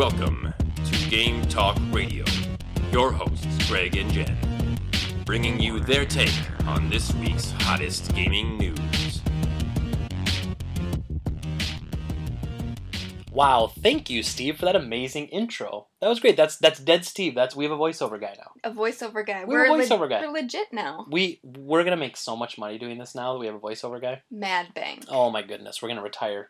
Welcome to Game Talk Radio. Your hosts, Greg and Jen, bringing you their take on this week's hottest gaming news. Wow, thank you, Steve, for that amazing intro. That was great. That's that's Dead Steve. That's we have a voiceover guy now. A voiceover guy. We're a leg- voiceover guy. We're legit now. We we're gonna make so much money doing this now that we have a voiceover guy. Mad bang. Oh my goodness, we're gonna retire.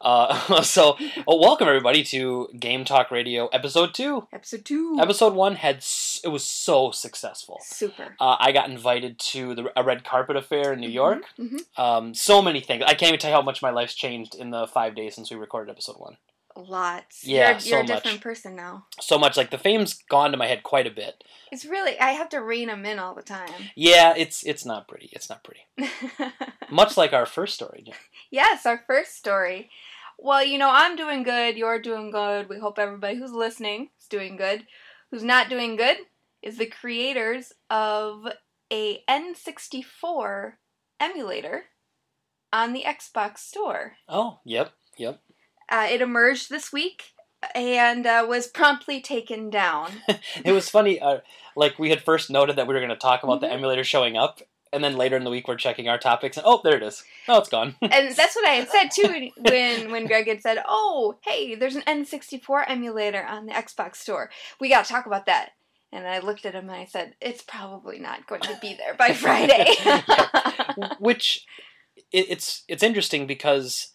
Uh, so, well, welcome everybody to Game Talk Radio episode two. Episode two. Episode one had s- it was so successful. Super. Uh, I got invited to the a red carpet affair in New York. hmm Um, so many things. I can't even tell you how much my life's changed in the five days since we recorded episode one. Lots. Yeah, You're, so you're a much. different person now. So much like the fame's gone to my head quite a bit. It's really. I have to rein them in all the time. Yeah, it's it's not pretty. It's not pretty. Much like our first story. Jen. yes, our first story. Well, you know, I'm doing good. You're doing good. We hope everybody who's listening is doing good. Who's not doing good is the creators of a N64 emulator on the Xbox Store. Oh, yep, yep. Uh, it emerged this week and uh, was promptly taken down. It was funny. Uh, like we had first noted that we were going to talk about the Mhm. emulator showing up, and then later in the week we're checking our topics, and oh, there it is. Oh, it's gone. and that's what I had said too when when Greg had said, "Oh, hey, there's an N64 emulator on the Xbox store. We got to talk about that." And I looked at him and I said, "It's probably not going to be there by Friday." Which it, it's it's interesting because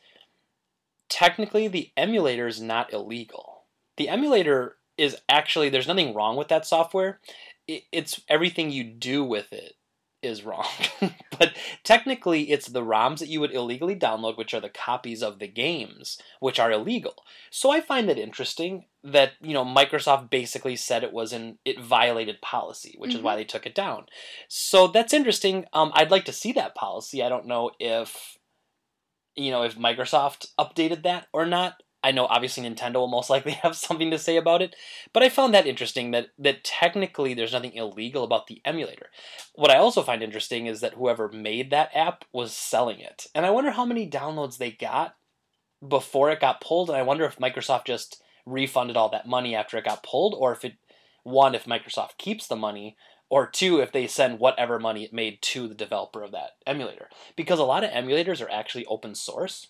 technically the emulator is not illegal. The emulator is actually there's nothing wrong with that software. It, it's everything you do with it is wrong. but technically it's the ROMs that you would illegally download which are the copies of the games which are illegal. So I find it interesting that, you know, Microsoft basically said it was in it violated policy, which is why they took it down. So that's interesting. Um, I'd like to see that policy. I don't know if you know if Microsoft updated that or not. I know obviously Nintendo will most likely have something to say about it, but I found that interesting that that technically there's nothing illegal about the emulator. What I also find interesting is that whoever made that app was selling it, and I wonder how many downloads they got before it got pulled, and I wonder if Microsoft just refunded all that money after it got pulled, or if it one if Microsoft keeps the money, or two if they send whatever money it made to the developer of that emulator, because a lot of emulators are actually open source,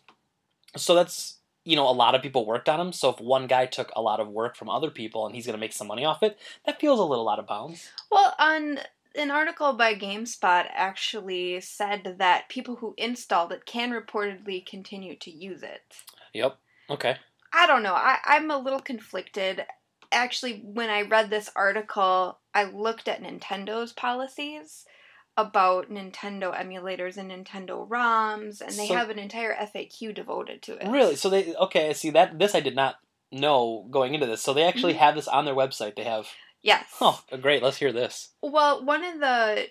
so that's you know a lot of people worked on them. So if one guy took a lot of work from other people and he's going to make some money off it, that feels a little out of bounds. well, on an article by GameSpot actually said that people who installed it can reportedly continue to use it. Yep. Okay. I don't know. I, I'm a little conflicted. Actually, when I read this article, I looked at Nintendo's policies about Nintendo emulators and Nintendo ROMs, and they So- have an entire FAQ devoted to it. Really? So they okay? I see that this I did not know going into this. So they actually Mhm. have this on their website. They have. Yes. Oh, great! Let's hear this. Well, one of the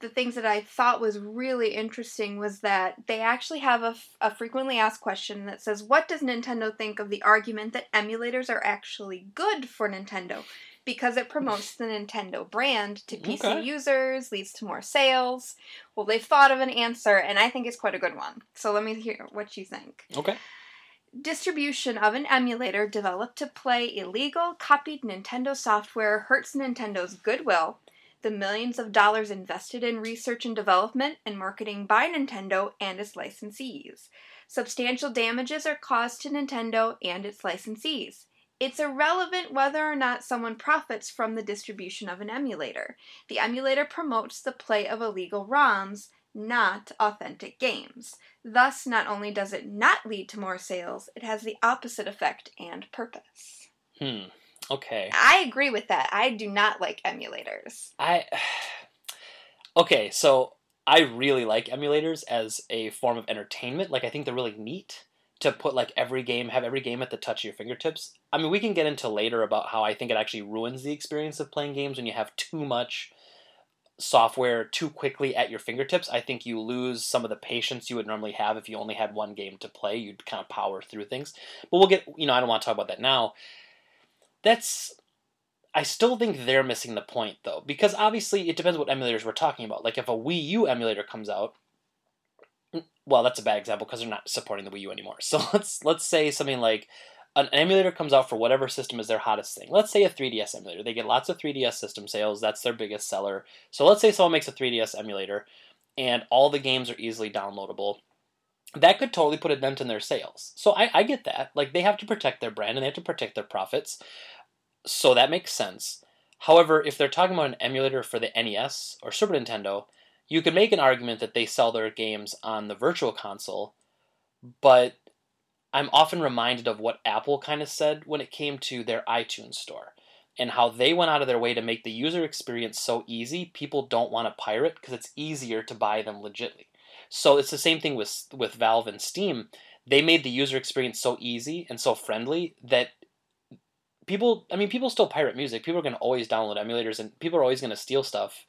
the things that I thought was really interesting was that they actually have a, f- a frequently asked question that says, "What does Nintendo think of the argument that emulators are actually good for Nintendo?" Because it promotes the Nintendo brand to PC Okay. users, leads to more sales. Well, they've thought of an answer, and I think it's quite a good one. So let me hear what you think. Okay. Distribution of an emulator developed to play illegal, copied Nintendo software hurts Nintendo's goodwill, the millions of dollars invested in research and development and marketing by Nintendo and its licensees. Substantial damages are caused to Nintendo and its licensees. It's irrelevant whether or not someone profits from the distribution of an emulator. The emulator promotes the play of illegal ROMs, not authentic games. Thus, not only does it not lead to more sales, it has the opposite effect and purpose. Hmm. Okay. I agree with that. I do not like emulators. I okay, so I really like emulators as a form of entertainment. Like I think they're really neat to put like every game, have every game at the touch of your fingertips. I mean, we can get into later about how I think it actually ruins the experience of playing games when you have too much software too quickly at your fingertips. I think you lose some of the patience you would normally have if you only had one game to play. You'd kind of power through things. But we'll get, you know, I don't want to talk about that now. That's I still think they're missing the point though, because obviously it depends what emulators we're talking about. Like if a Wii U emulator comes out, well, that's a bad example because they're not supporting the Wii U anymore. So let's let's say something like an emulator comes out for whatever system is their hottest thing. Let's say a 3DS emulator. They get lots of 3DS system sales. That's their biggest seller. So let's say someone makes a 3DS emulator and all the games are easily downloadable. That could totally put a dent in their sales. So I, I get that. Like they have to protect their brand and they have to protect their profits. So that makes sense. However, if they're talking about an emulator for the NES or Super Nintendo, you could make an argument that they sell their games on the virtual console, but I'm often reminded of what Apple kind of said when it came to their iTunes store and how they went out of their way to make the user experience so easy, people don't want to pirate because it's easier to buy them legitly. So it's the same thing with with Valve and Steam. They made the user experience so easy and so friendly that people I mean people still pirate music. People are going to always download emulators and people are always going to steal stuff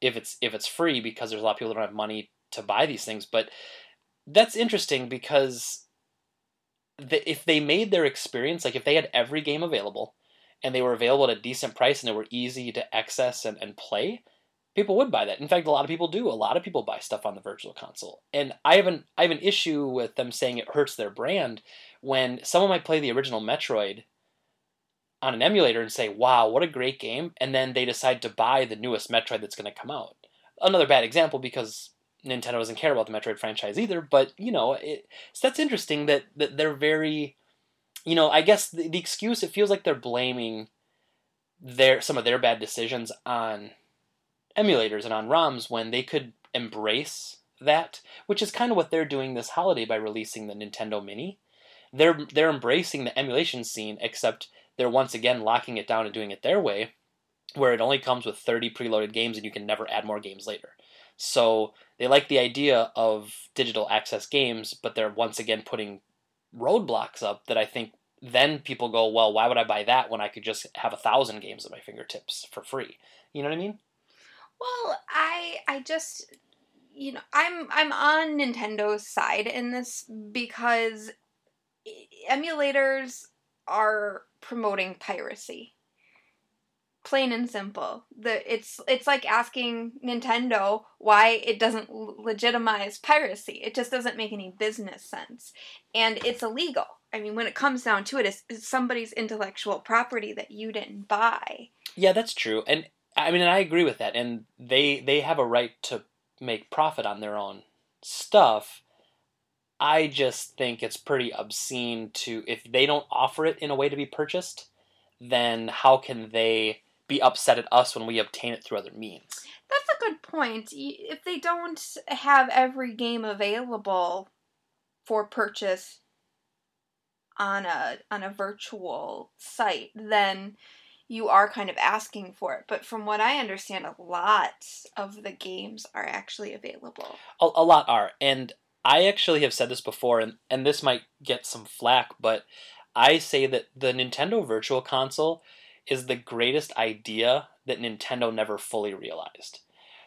if it's if it's free because there's a lot of people that don't have money to buy these things, but that's interesting because the, if they made their experience like if they had every game available and they were available at a decent price and they were easy to access and, and play people would buy that. In fact a lot of people do. A lot of people buy stuff on the virtual console. And i have an i have an issue with them saying it hurts their brand when someone might play the original metroid on an emulator and say wow what a great game and then they decide to buy the newest metroid that's going to come out another bad example because Nintendo doesn't care about the Metroid franchise either. But you know, it, so that's interesting that that they're very, you know, I guess the, the excuse it feels like they're blaming their some of their bad decisions on emulators and on ROMs when they could embrace that, which is kind of what they're doing this holiday by releasing the Nintendo Mini. They're they're embracing the emulation scene, except they're once again locking it down and doing it their way, where it only comes with 30 preloaded games and you can never add more games later. So they like the idea of digital access games, but they're once again putting roadblocks up that I think then people go, well, why would I buy that when I could just have a thousand games at my fingertips for free? You know what I mean? Well, I I just you know I'm I'm on Nintendo's side in this because emulators are promoting piracy plain and simple. The it's it's like asking Nintendo why it doesn't legitimize piracy. It just doesn't make any business sense, and it's illegal. I mean, when it comes down to it, it's, it's somebody's intellectual property that you didn't buy. Yeah, that's true, and I mean, and I agree with that. And they they have a right to make profit on their own stuff. I just think it's pretty obscene to if they don't offer it in a way to be purchased, then how can they be upset at us when we obtain it through other means. That's a good point. If they don't have every game available for purchase on a on a virtual site, then you are kind of asking for it. But from what I understand, a lot of the games are actually available. A, a lot are, and I actually have said this before, and and this might get some flack, but I say that the Nintendo Virtual Console is the greatest idea that Nintendo never fully realized.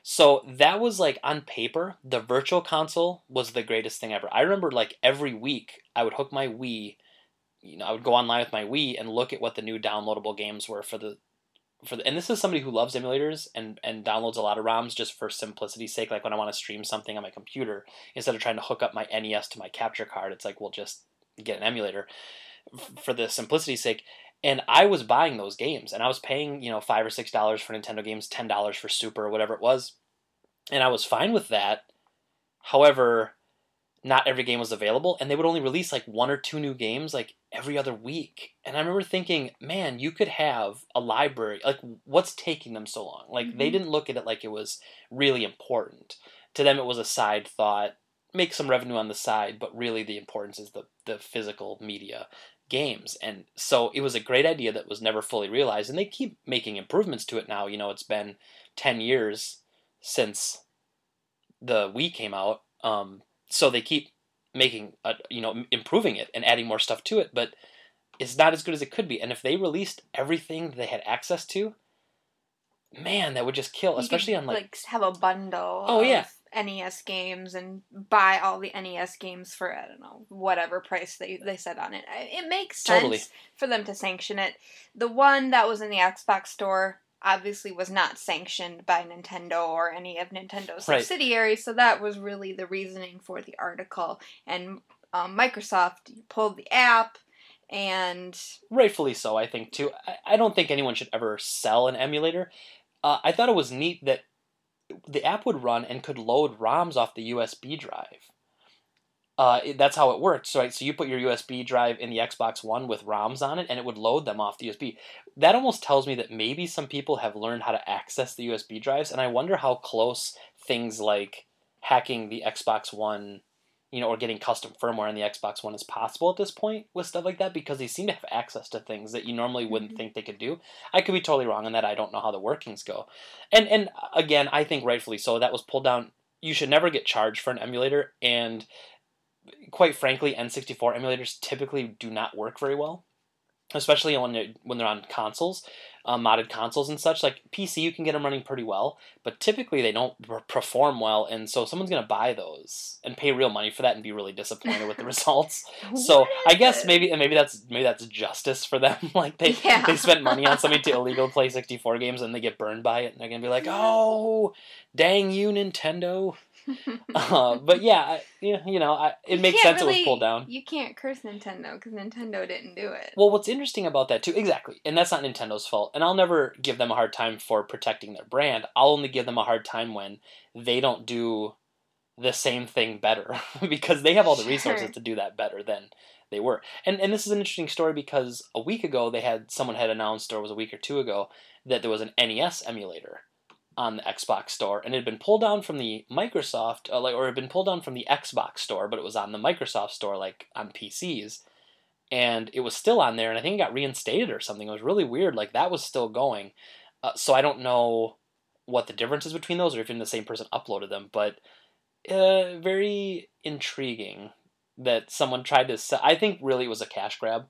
So that was like on paper, the virtual console was the greatest thing ever. I remember like every week I would hook my Wii, you know, I would go online with my Wii and look at what the new downloadable games were for the for the, and this is somebody who loves emulators and and downloads a lot of ROMs just for simplicity's sake. Like when I want to stream something on my computer, instead of trying to hook up my NES to my capture card, it's like we'll just get an emulator for the simplicity's sake and I was buying those games, and I was paying you know five or six dollars for Nintendo games, ten dollars for Super or whatever it was, and I was fine with that. However, not every game was available, and they would only release like one or two new games like every other week. And I remember thinking, man, you could have a library. Like, what's taking them so long? Like, mm-hmm. they didn't look at it like it was really important. To them, it was a side thought. Make some revenue on the side, but really the importance is the the physical media games. And so it was a great idea that was never fully realized. And they keep making improvements to it now. You know, it's been 10 years since the Wii came out. Um, so they keep making, a, you know, improving it and adding more stuff to it. But it's not as good as it could be. And if they released everything they had access to, man, that would just kill, you especially could, on like, like have a bundle. Oh yeah, NES games and buy all the NES games for I don't know whatever price they they set on it. It makes sense totally. for them to sanction it. The one that was in the Xbox store obviously was not sanctioned by Nintendo or any of Nintendo's right. subsidiaries, so that was really the reasoning for the article. And um, Microsoft pulled the app And rightfully so, I think too. I, I don't think anyone should ever sell an emulator. Uh, I thought it was neat that the app would run and could load ROMs off the USB drive. Uh, it- that's how it worked. So, right, so you put your USB drive in the Xbox One with ROMs on it, and it would load them off the USB. That almost tells me that maybe some people have learned how to access the USB drives, and I wonder how close things like hacking the Xbox One, you know, or getting custom firmware on the Xbox One is possible at this point with stuff like that because they seem to have access to things that you normally wouldn't Mhm. think they could do. I could be totally wrong on that. I don't know how the workings go. And and again, I think rightfully so. That was pulled down. You should never get charged for an emulator, and quite frankly, N64 emulators typically do not work very well, especially when they're when they're on consoles, um, modded consoles and such. Like PC, you can get them running pretty well, but typically they don't per- perform well, and so someone's gonna buy those and pay real money for that and be really disappointed with the results. So I guess maybe maybe that's maybe that's justice for them. like they Yeah. they spent money on something to illegal play sixty four games and they get burned by it and they're gonna be like, oh, dang you Nintendo. Uh, but yeah, I, you know, I, it You makes sense it was pulled down. You can't curse Nintendo because Nintendo didn't do it. Well, what's interesting about that too, exactly, and that's not Nintendo's fault. And I'll never give them a hard time for protecting their brand. I'll only give them a hard time when they don't do the same thing better because they have all the resources to do that better than they were. And and this is an interesting story because a week ago they had someone had announced, or it was a week or two ago, that there was an NES emulator on the Xbox store, and it had been pulled down from the Microsoft, uh, like, or it had been pulled down from the Xbox store, but it was on the Microsoft store, like on PCs and it was still on there and i think it got reinstated or something. It was really weird like that was still going. Uh, so i don't know what the difference is between those or if even the same person uploaded them but uh, very intriguing that someone tried to sell i think really it was a cash grab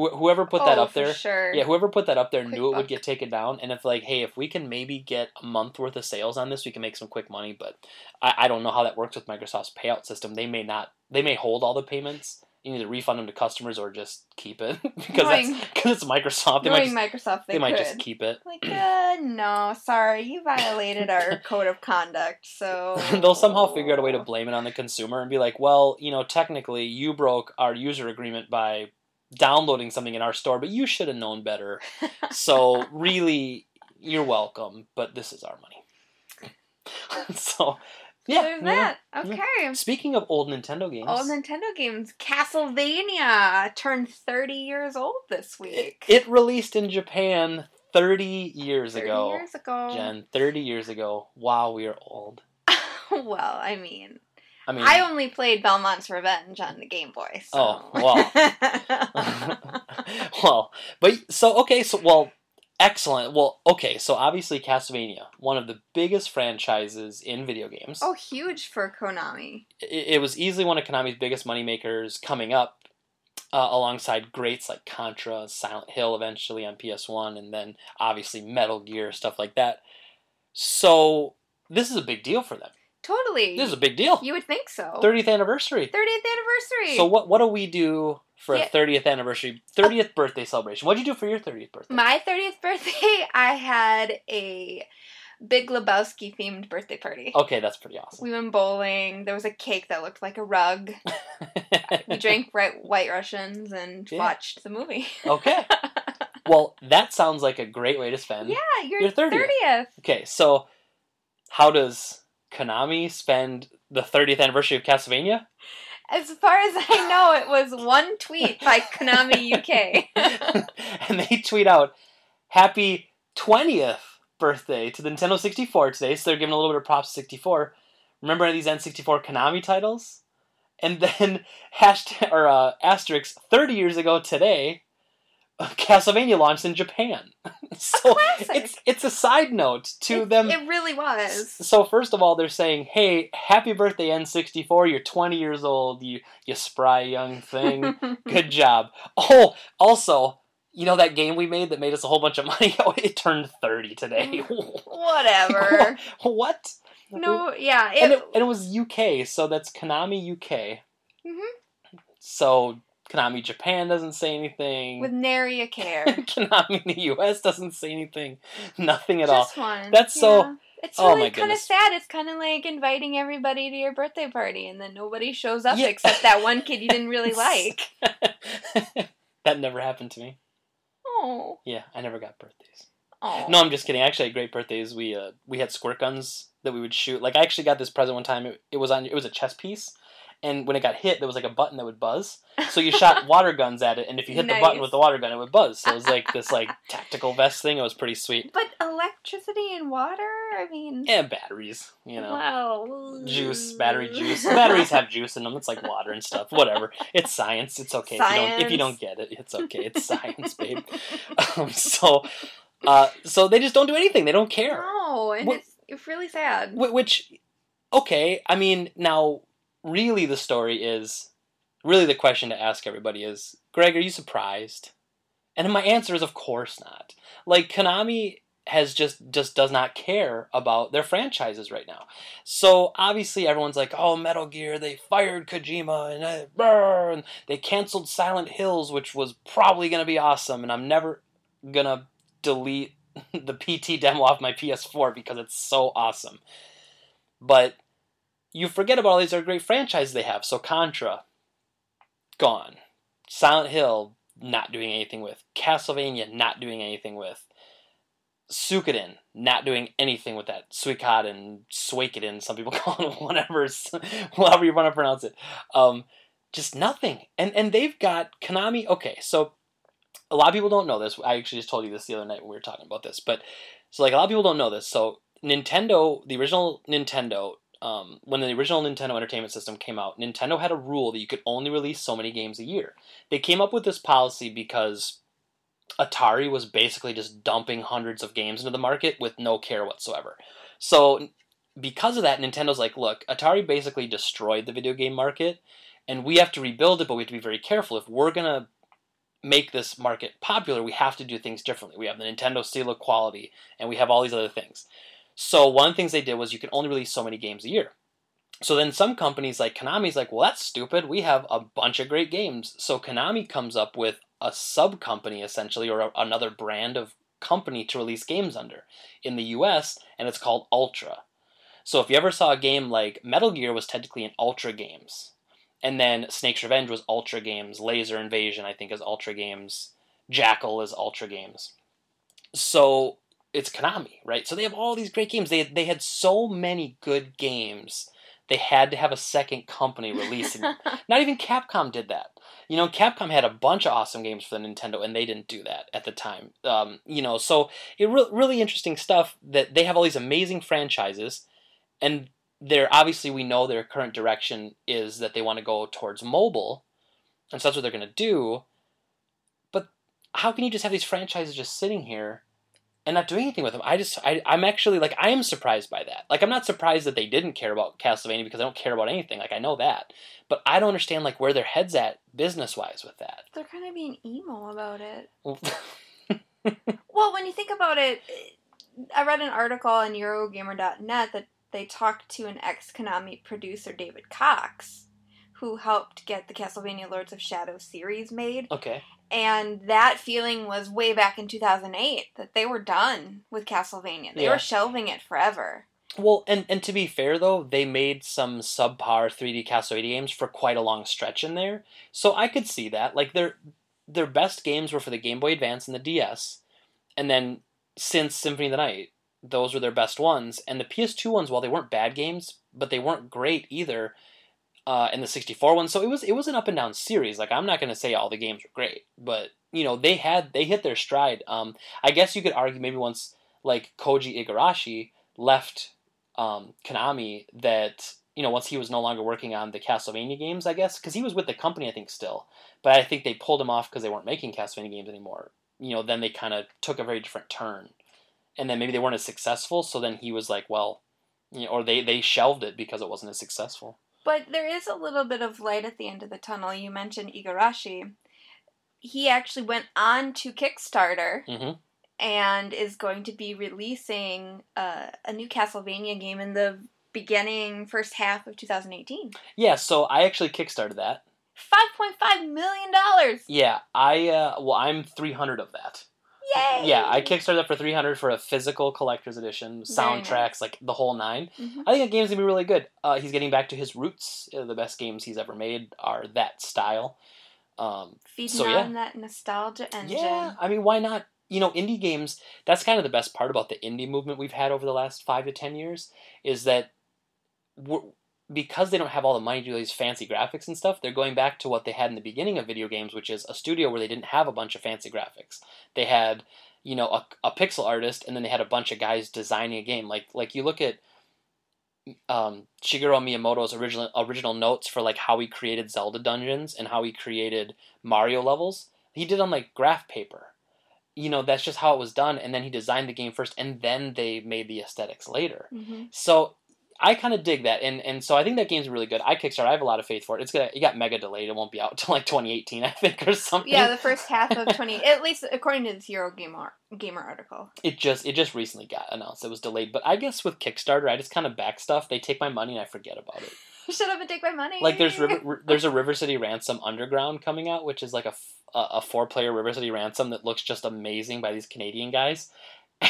Wh- whoever put that Oh, up there Sure. yeah, whoever put that up there Quick knew it would get taken down, and if like, hey, if we can maybe get a month worth of sales on this, we can make some quick money. But I, I don't know how that works with Microsoft's payout system. They may not, they may hold all the payments. You need to refund them to customers or just keep it because Knowing- that's because it's Microsoft. They might just, Microsoft, they, they might just keep it. Like, uh, no, sorry, you violated our code of conduct, so They'll somehow figure out a way to blame it on the consumer and be like, well, you know, technically you broke our user agreement by downloading something in our store, but you should have known better. so really, you're welcome, but this is our money. so, yeah. There's yeah. that. Okay. Speaking of old Nintendo games, Old Nintendo games. Castlevania turned 30 years old this week. it released in Japan 30 years 30 ago. years ago. Jen, 30 years ago. Wow, we are old. well, I mean, I mean, I only played Belmont's Revenge on the Game Boy. So. Oh, well. well, but so okay, so well, excellent. Well, okay, so obviously Castlevania, one of the biggest franchises in video games. oh, huge for Konami. It, it was easily one of Konami's biggest moneymakers coming up. Uh, alongside greats like Contra, Silent Hill, eventually on PS1, and then obviously Metal Gear, stuff like that. So this is a big deal for them. Totally. This is a big deal. You would think so. 30th anniversary. 30th anniversary. So what what do we do for Yeah. a 30th anniversary, 30th birthday celebration? What'd you do for your 30th birthday? My 30th birthday, I had a Big Lebowski themed birthday party. Okay, that's pretty awesome. We went bowling. There was a cake that looked like a rug. We drank right, White Russians and Yeah. watched the movie. okay. Well, that sounds like a great way to spend. yeah, your, Your 30th. 30th. Okay, so how does Konami spend the 30th anniversary of Castlevania? As far as I know, it was one tweet by Konami UK. and they tweet out, "Happy 20th birthday to the Nintendo 64 today." So they're giving a little bit of props to 64. Remember these N64 Konami titles? And then hashtag or uh, asterisk 30 years ago today, Castlevania launched in Japan. so it's it's a side note to it, them. It really was. so first of all, they're saying, "Hey, happy birthday N64! You're 20 years old. You you spry young thing. Good job." Oh, also, you know that game we made that made us a whole bunch of money? Oh, it turned 30 today. Whatever. what? No, yeah. and, It, it, and it was UK, so that's Konami UK. Mhm. So Konami Japan doesn't say anything. with nary a care. Konami in the US doesn't say anything. Nothing at all. Just one. That's so- It's oh really my kind of sad. It's kind of like inviting everybody to your birthday party and then nobody shows up Yeah. except that one kid you didn't really like. That never happened to me. Oh. Yeah, I never got birthdays. Oh. No, I'm just kidding. I actually had great birthdays. We uh we had squirt guns that we would shoot. Like I actually got this present one time. It, it was on it was a chess piece, and when it got hit, there was like a button that would buzz. So you shot water guns at it, and if you hit the button with the water gun, it would buzz. So it was like this like tactical vest thing. It was pretty sweet. But electricity and water? I mean. And batteries, you know. Wow. Juice, battery juice. Batteries have juice in them. It's like water and stuff. Whatever. It's science. It's okay if you don't if you don't get it. It's okay. It's science, babe. Um, so, uh, so they just don't do anything. They don't care. No, and it's, it's really sad. Which, okay, I mean, now, really the story is, really the question to ask everybody is, Greg, are you surprised? And my answer is, of course not. Like, Konami has just just does not care about their franchises right now. So obviously everyone's like, "Oh, Metal Gear, they fired Kojima and, uh, and they canceled Silent Hills, which was probably going to be awesome." And I'm never going to delete the PT demo off my PS4 because it's so awesome. But you forget about all these other great franchises they have. So Contra, gone. Silent Hill, not doing anything with. Castlevania, not doing anything with. Suikoden, not doing anything with that. Suikoden, Suikoden, some people call it whatever, however you want to pronounce it. Um, just nothing. And and they've got Konami. Okay, so a lot of people don't know this. I actually just told you this the other night when we were talking about this. But so like a lot of people don't know this. So Nintendo, the original Nintendo, um, when the original Nintendo Entertainment System came out, Nintendo had a rule that you could only release so many games a year. They came up with this policy because Atari was basically just dumping hundreds of games into the market with no care whatsoever. So because of that, Nintendo's like, look, Atari basically destroyed the video game market, and we have to rebuild it, but we have to be very careful. If we're gonna make this market popular, we have to do things differently. We have the Nintendo seal of quality, and we have all these other things. So one of the things they did was you could only release so many games a year. So then some companies like Konami's like, well, that's stupid. We have a bunch of great games. So Konami comes up with a sub company essentially, or a, another brand of company to release games under in the U.S. and it's called Ultra. So if you ever saw a game like Metal Gear was technically an Ultra Games, and then Snake's Revenge was Ultra Games, Laser Invasion I think is Ultra Games, Jackal is Ultra Games. So it's Konami, right? So they have all these great games. They they had so many good games. They had to have a second company release. Not even Capcom did that. You know, Capcom had a bunch of awesome games for the Nintendo, and they didn't do that at the time. Um, you know, so it re- really interesting stuff that they have all these amazing franchises, and they're obviously we know their current direction is that they want to go towards mobile, and so that's what they're going to do. But how can you just have these franchises just sitting here and not doing anything with them? I just I, I'm actually like I am surprised by that. Like I'm not surprised that they didn't care about Castlevania because I don't care about anything. Like I know that, but I don't understand like where their heads at business wise with that. They're kind of being emo about it. Well, when you think about it, I read an article on Eurogamer.net that they talked to an ex Konami producer, David Cox, who helped get the Castlevania Lords of Shadow series made. okay. And that feeling was way back in 2008 that they were done with Castlevania. They Yeah. were shelving it forever. Well, and and to be fair though, they made some subpar 3D Castlevania games for quite a long stretch in there, so I could see that. Like their their best games were for the Game Boy Advance and the DS, and then since Symphony of the Night, those were their best ones. And the PS2 ones, while they weren't bad games, but they weren't great either. Uh, and the 64 ones, so it was it was an up and down series. Like I'm not gonna say all the games were great, but you know they had they hit their stride. Um, I guess you could argue maybe once like Koji Igarashi left um, Konami that you know once he was no longer working on the Castlevania games, I guess because he was with the company I think still, but I think they pulled him off because they weren't making Castlevania games anymore. You know, then they kind of took a very different turn, and then maybe they weren't as successful. So then he was like, well, you know, or they they shelved it because it wasn't as successful. But there is a little bit of light at the end of the tunnel. You mentioned Igarashi. He actually went on to Kickstarter hmm and is going to be releasing uh, a new Castlevania game in the beginning first half of 2018. Yeah, so I actually kickstarted that. $5.5 million! Yeah, I uh, well I'm 300 of that. Yay! Yeah, I kickstarted that for 300 for a physical collector's edition, soundtracks, like the whole nine. Mhm. I think that game's gonna be really good. Uh, he's getting back to his roots. Uh, the best games he's ever made are that style. Um, Feeding So, yeah. on that nostalgia engine. yeah, I mean, why not? You know, indie games. That's kind of the best part about the indie movement we've had over the last five to ten years is that we're, because they don't have all the money to do these fancy graphics and stuff, they're going back to what they had in the beginning of video games, which is a studio where they didn't have a bunch of fancy graphics. They had, you know, a, a pixel artist, and then they had a bunch of guys designing a game. Like like you look at um, Shigeru Miyamoto's original original notes for like how he created Zelda dungeons and how he created Mario levels. He did on like graph paper. You know, that's just how it was done, and then he designed the game first, and then they made the aesthetics later. hmm So I kind of dig that, and and so I think that game's really good. I Kickstarter, I have a lot of faith for it. It's gonna it got mega delayed. It won't be out till like 2018, I think, or something. Yeah, the first half of 20, at least according to this Euro Gamer, Gamer article. it just it just recently got announced. It was delayed, but I guess with Kickstarter, I just kind of back stuff. They take my money and I forget about it. Shut up and take my money. Like there's River, there's a River City Ransom Underground coming out, which is like a a, four player River City Ransom that looks just amazing by these Canadian guys.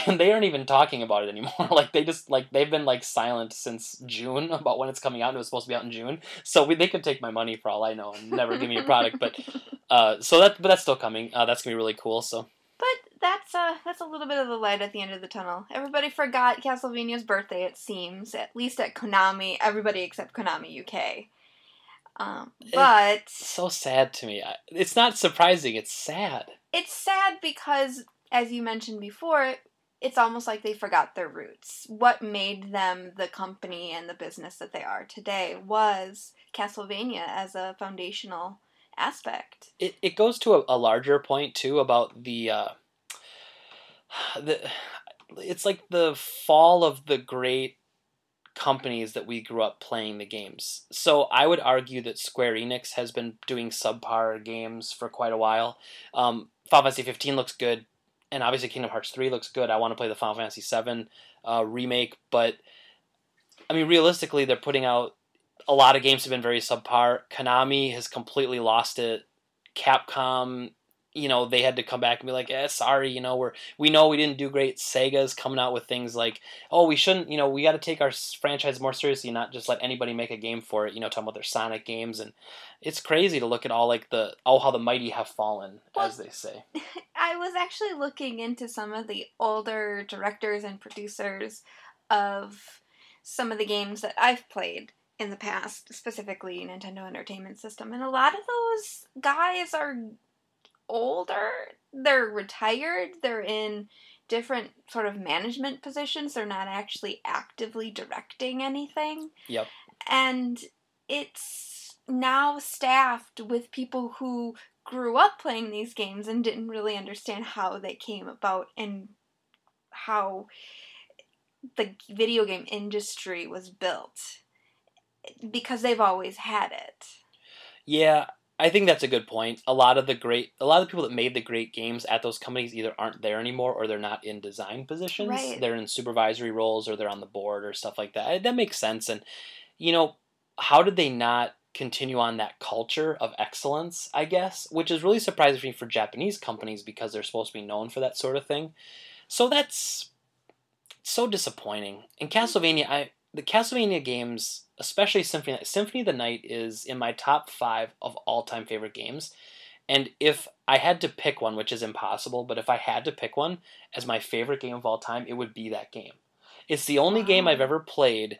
And they aren't even talking about it anymore. Like they just like they've been like silent since June about when it's coming out. and It was supposed to be out in June, so we, they could take my money for all I know and never give me a product. But uh, so that but that's still coming. Uh, that's gonna be really cool. So But that's uh that's a little bit of the light at the end of the tunnel. Everybody forgot Castlevania's birthday. It seems, at least at Konami, everybody except Konami UK. Um, but so sad to me. It's not surprising. It's sad. it's sad because, as you mentioned before, it's almost like they forgot their roots. What made them the company and the business that they are today was Castlevania as a foundational aspect. it, it goes to a, a larger point too about the uh the it's like the fall of the great companies that we grew up playing the games. So I would argue that Square Enix has been doing subpar games for quite a while. Um, Final Fantasy 15 looks good, and obviously Kingdom Hearts 3 looks good. I want to play the Final Fantasy 7 uh, remake, but I mean, realistically, they're putting out a lot of games have been very subpar. Konami has completely lost it. Capcom, you know, they had to come back and be like, "Eh, sorry, you know, we're we know we didn't do great." Sega's coming out with things like, "Oh, we shouldn't, you know, we got to take our franchise more seriously, not just let anybody make a game for it." You know, talking about their Sonic games, and it's crazy to look at all like the oh how the mighty have fallen, as they say. I was actually looking into some of the older directors and producers of some of the games that I've played in the past, specifically Nintendo Entertainment System, and a lot of those guys are older. They're retired. They're in different sort of management positions. They're not actually actively directing anything. Yep. And it's now staffed with people who grew up playing these games and didn't really understand how they came about and how the video game industry was built because they've always had it. Yeah, I think that's a good point. A lot of the great, a lot of the people that made the great games at those companies either aren't there anymore or they're not in design positions. Right. They're in supervisory roles or they're on the board or stuff like that. That makes sense. And you know, how did they not continue on that culture of excellence? I guess, which is really surprising me for Japanese companies because they're supposed to be known for that sort of thing. So that's so disappointing. In Castlevania, I the Castlevania games, especially Symphony Symphony of the Night, is in my top five of all time favorite games. And if I had to pick one, which is impossible, but if I had to pick one as my favorite game of all time, it would be that game. It's the only game I've ever played,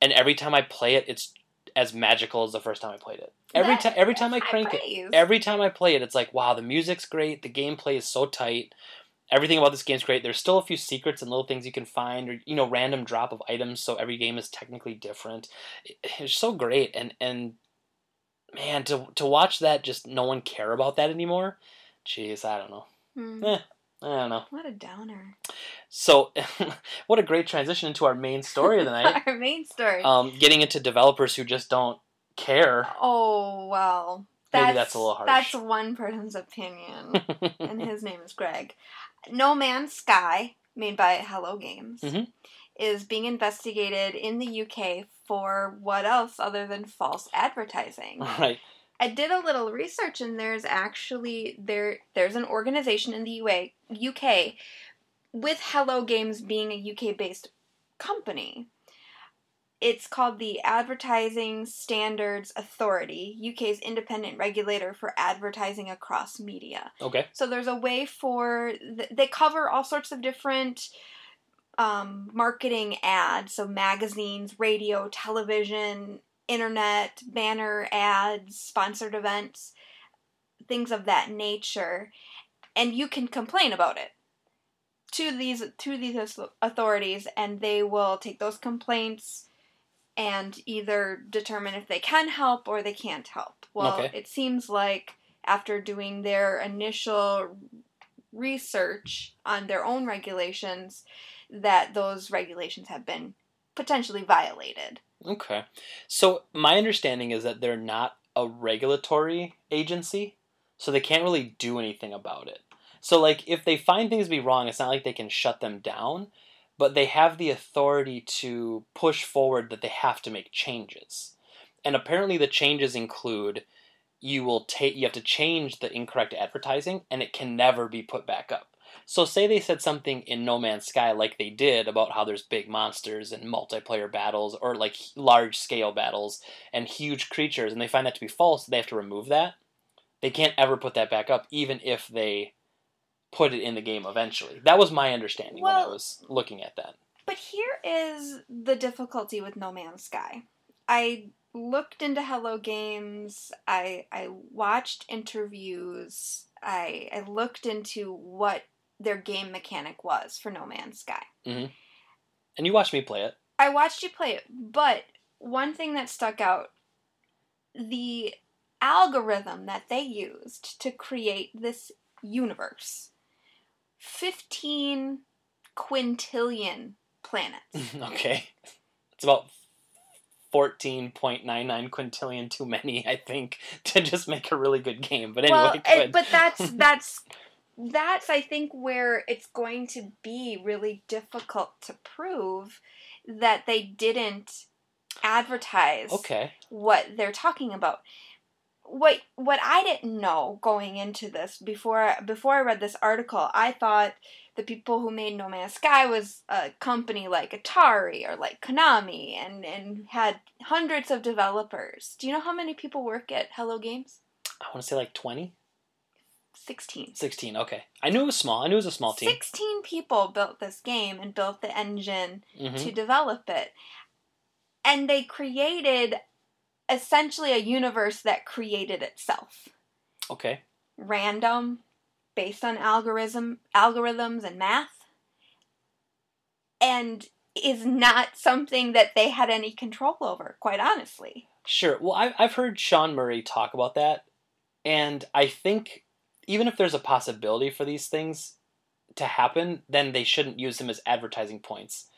and every time I play it, it's as magical as the first time I played it. Every time, every time I crank it, every time I play it, it's like, wow, the music's great, the gameplay is so tight, everything about this game's great. There's still a few secrets and little things you can find, or you know, random drop of items, so every game is technically different. It's so great, and and man, to to watch that, just no one care about that anymore. Jeez, I don't know. Hmm. Eh, I don't know. What a downer. So, what a great transition into our main story of the night. Our main story. um, getting into developers who just don't care. oh well. Maybe that's a little harsh. That's one person's opinion, and his name is Greg. No Man's Sky, made by Hello Games, Mhm. is being investigated in the UK for what else other than false advertising. right. I did a little research and there's actually there there's an organization in the UA, UK with Hello Games being a UK based company. It's called the Advertising Standards Authority, UK's independent regulator for advertising across media. Okay. So there's a way for th- they cover all sorts of different um, marketing ads, so magazines, radio, television, internet, banner ads, sponsored events, things of that nature, and you can complain about it to these to these authorities, and they will take those complaints and either determine if they can help or they can't help. Well, Okay. it seems like after doing their initial research on their own regulations that those regulations have been potentially violated. Okay. So my understanding is that they're not a regulatory agency, so they can't really do anything about it. So like if they find things to be wrong, it's not like they can shut them down, but they have the authority to push forward that they have to make changes. And apparently the changes include you will take you have to change the incorrect advertising and it can never be put back up. So say they said something in No Man's Sky like they did about how there's big monsters and multiplayer battles or like large scale battles and huge creatures and they find that to be false, they have to remove that. They can't ever put that back up even if they put it in the game eventually. That was my understanding when I was looking at that. But here is the difficulty with No Man's Sky. I looked into Hello Games. I I watched interviews. I I looked into what their game mechanic was for No Man's Sky. Mm-hmm. And you watched me play it. I watched you play it, but one thing that stuck out the algorithm that they used to create this universe 15 quintillion planets. okay. It's about 14.99 quintillion too many, I think, to just make a really good game. But anyway, well, eh, but that's that's that's I think where it's going to be really difficult to prove that they didn't advertise okay. what they're talking about. What what I didn't know going into this before before I read this article, I thought the people who made No Man's Sky was a company like Atari or like Konami and and had hundreds of developers. Do you know how many people work at Hello Games? I want to say like 20? 16. 16, okay. I knew it was small. I knew it was a small team. 16 people built this game and built the engine hmm to develop it. And they created essentially a universe that created itself. Okay. Random, based on algorithm algorithms and math. And is not something that they had any control over, quite honestly. Sure. Well, I, I've heard Sean Murray talk about that, and I think even if there's a possibility for these things to happen, then they shouldn't use them as advertising points.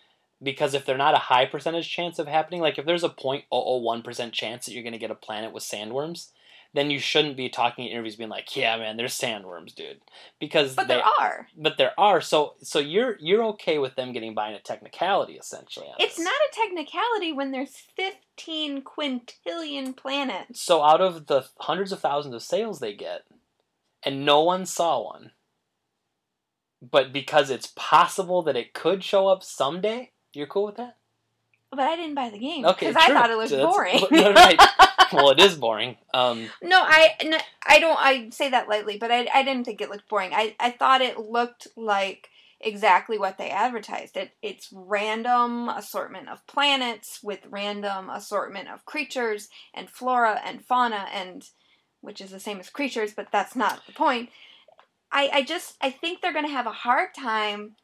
Because if they're not a high percentage chance of happening, like if there's a 0.001% chance that you're going to get a planet with sandworms, then you shouldn't be talking in interviews being like, "Yeah, man, there's sandworms, dude." Because But they, there are. but there are. So so you're you're okay with them getting by in a technicality essentially. It's this. not a technicality when there's 15 quintillion planets. So out of the hundreds of thousands of sales they get, and no one saw one, but because it's possible that it could show up someday, you're cool with that? But I didn't buy the game Okay, because I thought it was So boring. right. well, it is boring. Um, no, I no, I don't. I say that lightly, but I, I didn't think it looked boring. I, I thought it looked like exactly what they advertised. It it's random assortment of planets with random assortment of creatures and flora and fauna and which is the same as creatures, but that's not the point. I, I just I think they're gonna have a hard time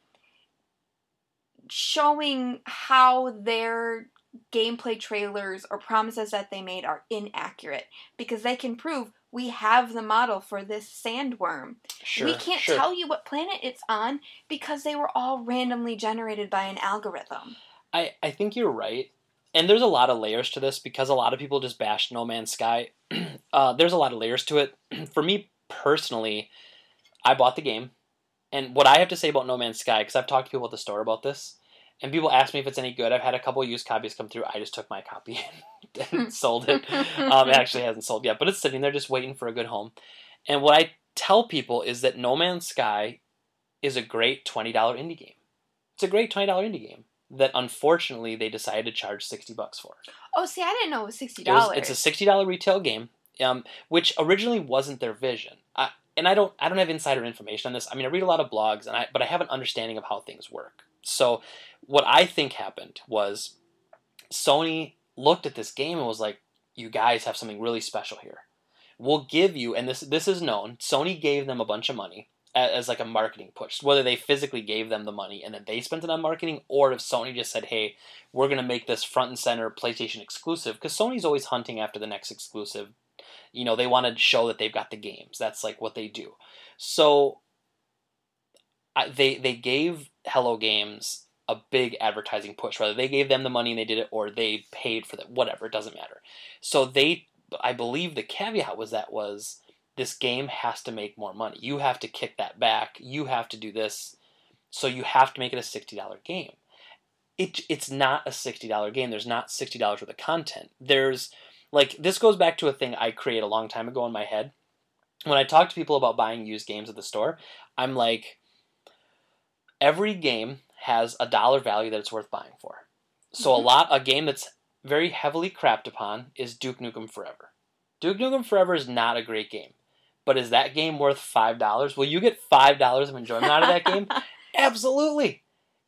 showing how their gameplay trailers or promises that they made are inaccurate because they can prove we have the model for this sandworm. sure. we can't sure. tell you what planet it's on because they were all randomly generated by an algorithm. I, I think you're right. And there's a lot of layers to this because a lot of people just bash No Man's Sky. uh, there's a lot of layers to it. For me personally, I bought the game. And what I have to say about No Man's Sky, because I've talked to people at the store about this, and people ask me if it's any good. I've had a couple used copies come through. I just took my copy and sold it. Um, it actually hasn't sold yet, but it's sitting there just waiting for a good home. And what I tell people is that No Man's Sky is a great $20 indie game. It's a great $20 indie game that unfortunately they decided to charge 60 bucks for. Oh, see, I didn't know it was sixty It was, dollars. it's a sixty dollar retail game, um, which originally wasn't their vision. I, and I don't I don't have insider information on this. I mean, I read a lot of blogs, and I but I have an understanding of how things work. So, what I think happened was Sony looked at this game and was like, "You guys have something really special here. We'll give you." And this this is known. Sony gave them a bunch of money a- as like a marketing push. Whether they physically gave them the money and then they spent it on marketing, or if Sony just said, "Hey, we're going to make this front and center PlayStation exclusive," because Sony's always hunting after the next exclusive. You know, they want to show that they've got the games. That's like what they do. So I, they they gave Hello Games a big advertising push. Whether they gave them the money and they did it, or they paid for that, whatever, it doesn't matter. So they, I believe, the caveat was that was this game has to make more money. You have to kick that back. You have to do this. So you have to make it a sixty dollar game. It it's not a sixty dollar game. There's not sixty dollars worth of content. There's like this goes back to a thing I created a long time ago in my head. When I talk to people about buying used games at the store, I'm like, every game has a dollar value that it's worth buying for. So a Mhm. lot a game that's very heavily crapped upon is Duke Nukem Forever. Duke Nukem Forever is not a great game, but is that game worth five dollars? Will you get five dollars of enjoyment out of that game? Absolutely.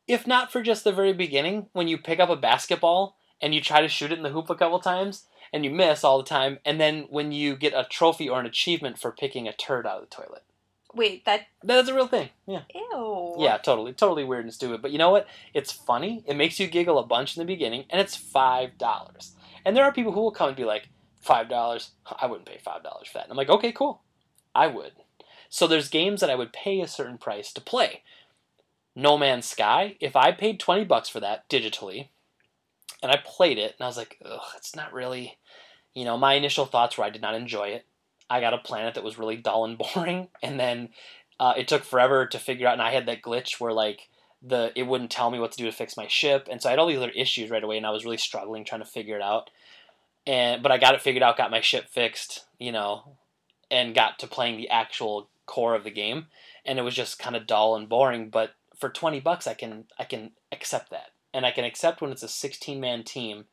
If not for just the very beginning, when you pick up a basketball and you try to shoot it in the hoop a couple times and you miss all the time, and then when you get a trophy or an achievement for picking a turd out of the toilet. Wait, that That's a real thing. Yeah. ew. Yeah, totally. Totally weird and stupid. But you know what? It's funny. It makes you giggle a bunch in the beginning, and it's $5. And there are people who will come and be like, $5? I wouldn't pay $5 for that. And I'm like, okay, cool. I would. So there's games that I would pay a certain price to play. No Man's Sky, if I paid 20 bucks for that digitally, and I played it, and I was like, ugh, it's not really, you know, my initial thoughts were I did not enjoy it. I got a planet that was really dull and boring, and then uh, it took forever to figure out, and I had that glitch where like the it wouldn't tell me what to do to fix my ship, and so I had all these other issues right away, and I was really struggling trying to figure it out. And but I got it figured out, got my ship fixed, you know, and got to playing the actual core of the game, and it was just kind of dull and boring. But for twenty bucks, I can I can accept that, and I can accept when it's a sixteen man team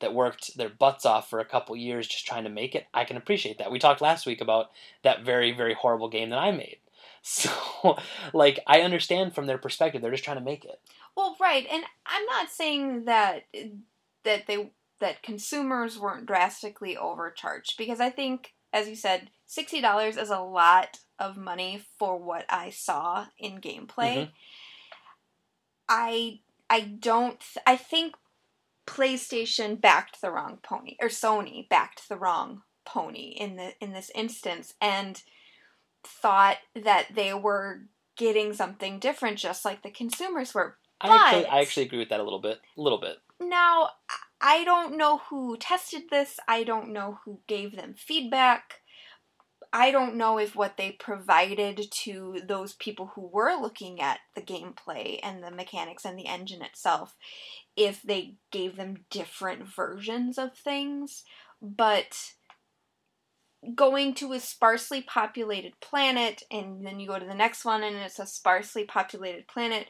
that worked their butts off for a couple years just trying to make it. I can appreciate that. We talked last week about that very very horrible game that I made. So, like, I understand from their perspective. They're just trying to make it. Well, right, and I'm not saying that that they that consumers weren't drastically overcharged because I think, as you said, sixty dollars is a lot of money for what I saw in gameplay. Mhm. I I don't. I think PlayStation backed the wrong pony, or Sony backed the wrong pony in the in this instance, and thought that they were getting something different, just like the consumers were. I actually, I actually agree with that a little bit. A little bit. Now, I don't know who tested this. I don't know who gave them feedback. I don't know if what they provided to those people who were looking at the gameplay and the mechanics and the engine itself, if they gave them different versions of things. But going to a sparsely populated planet and then you go to the next one and it's a sparsely populated planet,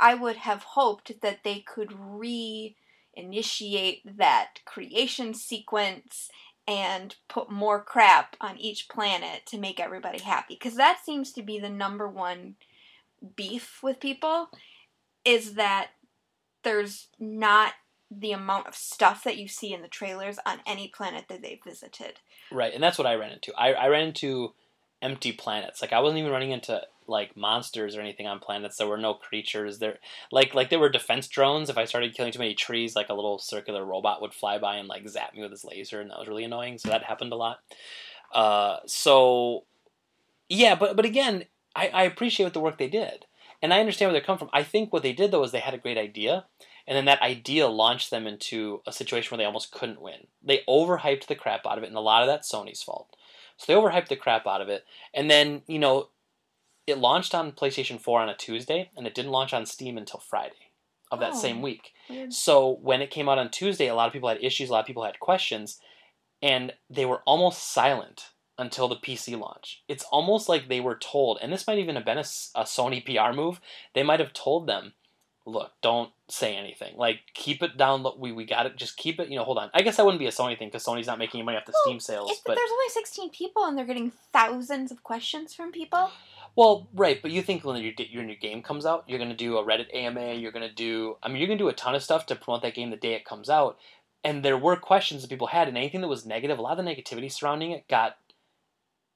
I would have hoped that they could re initiate that creation sequence and put more crap on each planet to make everybody happy because that seems to be the number one beef with people is that there's not the amount of stuff that you see in the trailers on any planet that they've visited. Right, and that's what I ran into. I, I ran into empty planets. Like I wasn't even running into like monsters or anything on planets. There were no creatures. There like like there were defense drones. If I started killing too many trees, like a little circular robot would fly by and like zap me with his laser, and that was really annoying. So that happened a lot. Uh, so yeah, but but again, I, I appreciate what the work they did, and I understand where they come from. I think what they did though is they had a great idea, and then that idea launched them into a situation where they almost couldn't win. They overhyped the crap out of it, and a lot of that's Sony's fault. So they overhyped the crap out of it, and then you know, it launched on PlayStation 4 on a Tuesday, and it didn't launch on Steam until Friday of that Oh. same week. Weird. So when it came out on Tuesday, a lot of people had issues, a lot of people had questions, and they were almost silent until the PC launch. It's almost like they were told, and this might even have been a Sony PR move. They might have told them, look, don't say anything. Like, keep it down. Look, we we got it. Just keep it. You know, hold on. I guess that wouldn't be a Sony thing because Sony's not making any money off the Well, Steam sales. But there's only 16 people and they're getting thousands of questions from people, well, right. But you think when your your new game comes out, you're gonna do a Reddit AMA. You're gonna do. I mean, you're gonna do a ton of stuff to promote that game the day it comes out. And there were questions that people had, and anything that was negative, a lot of the negativity surrounding it got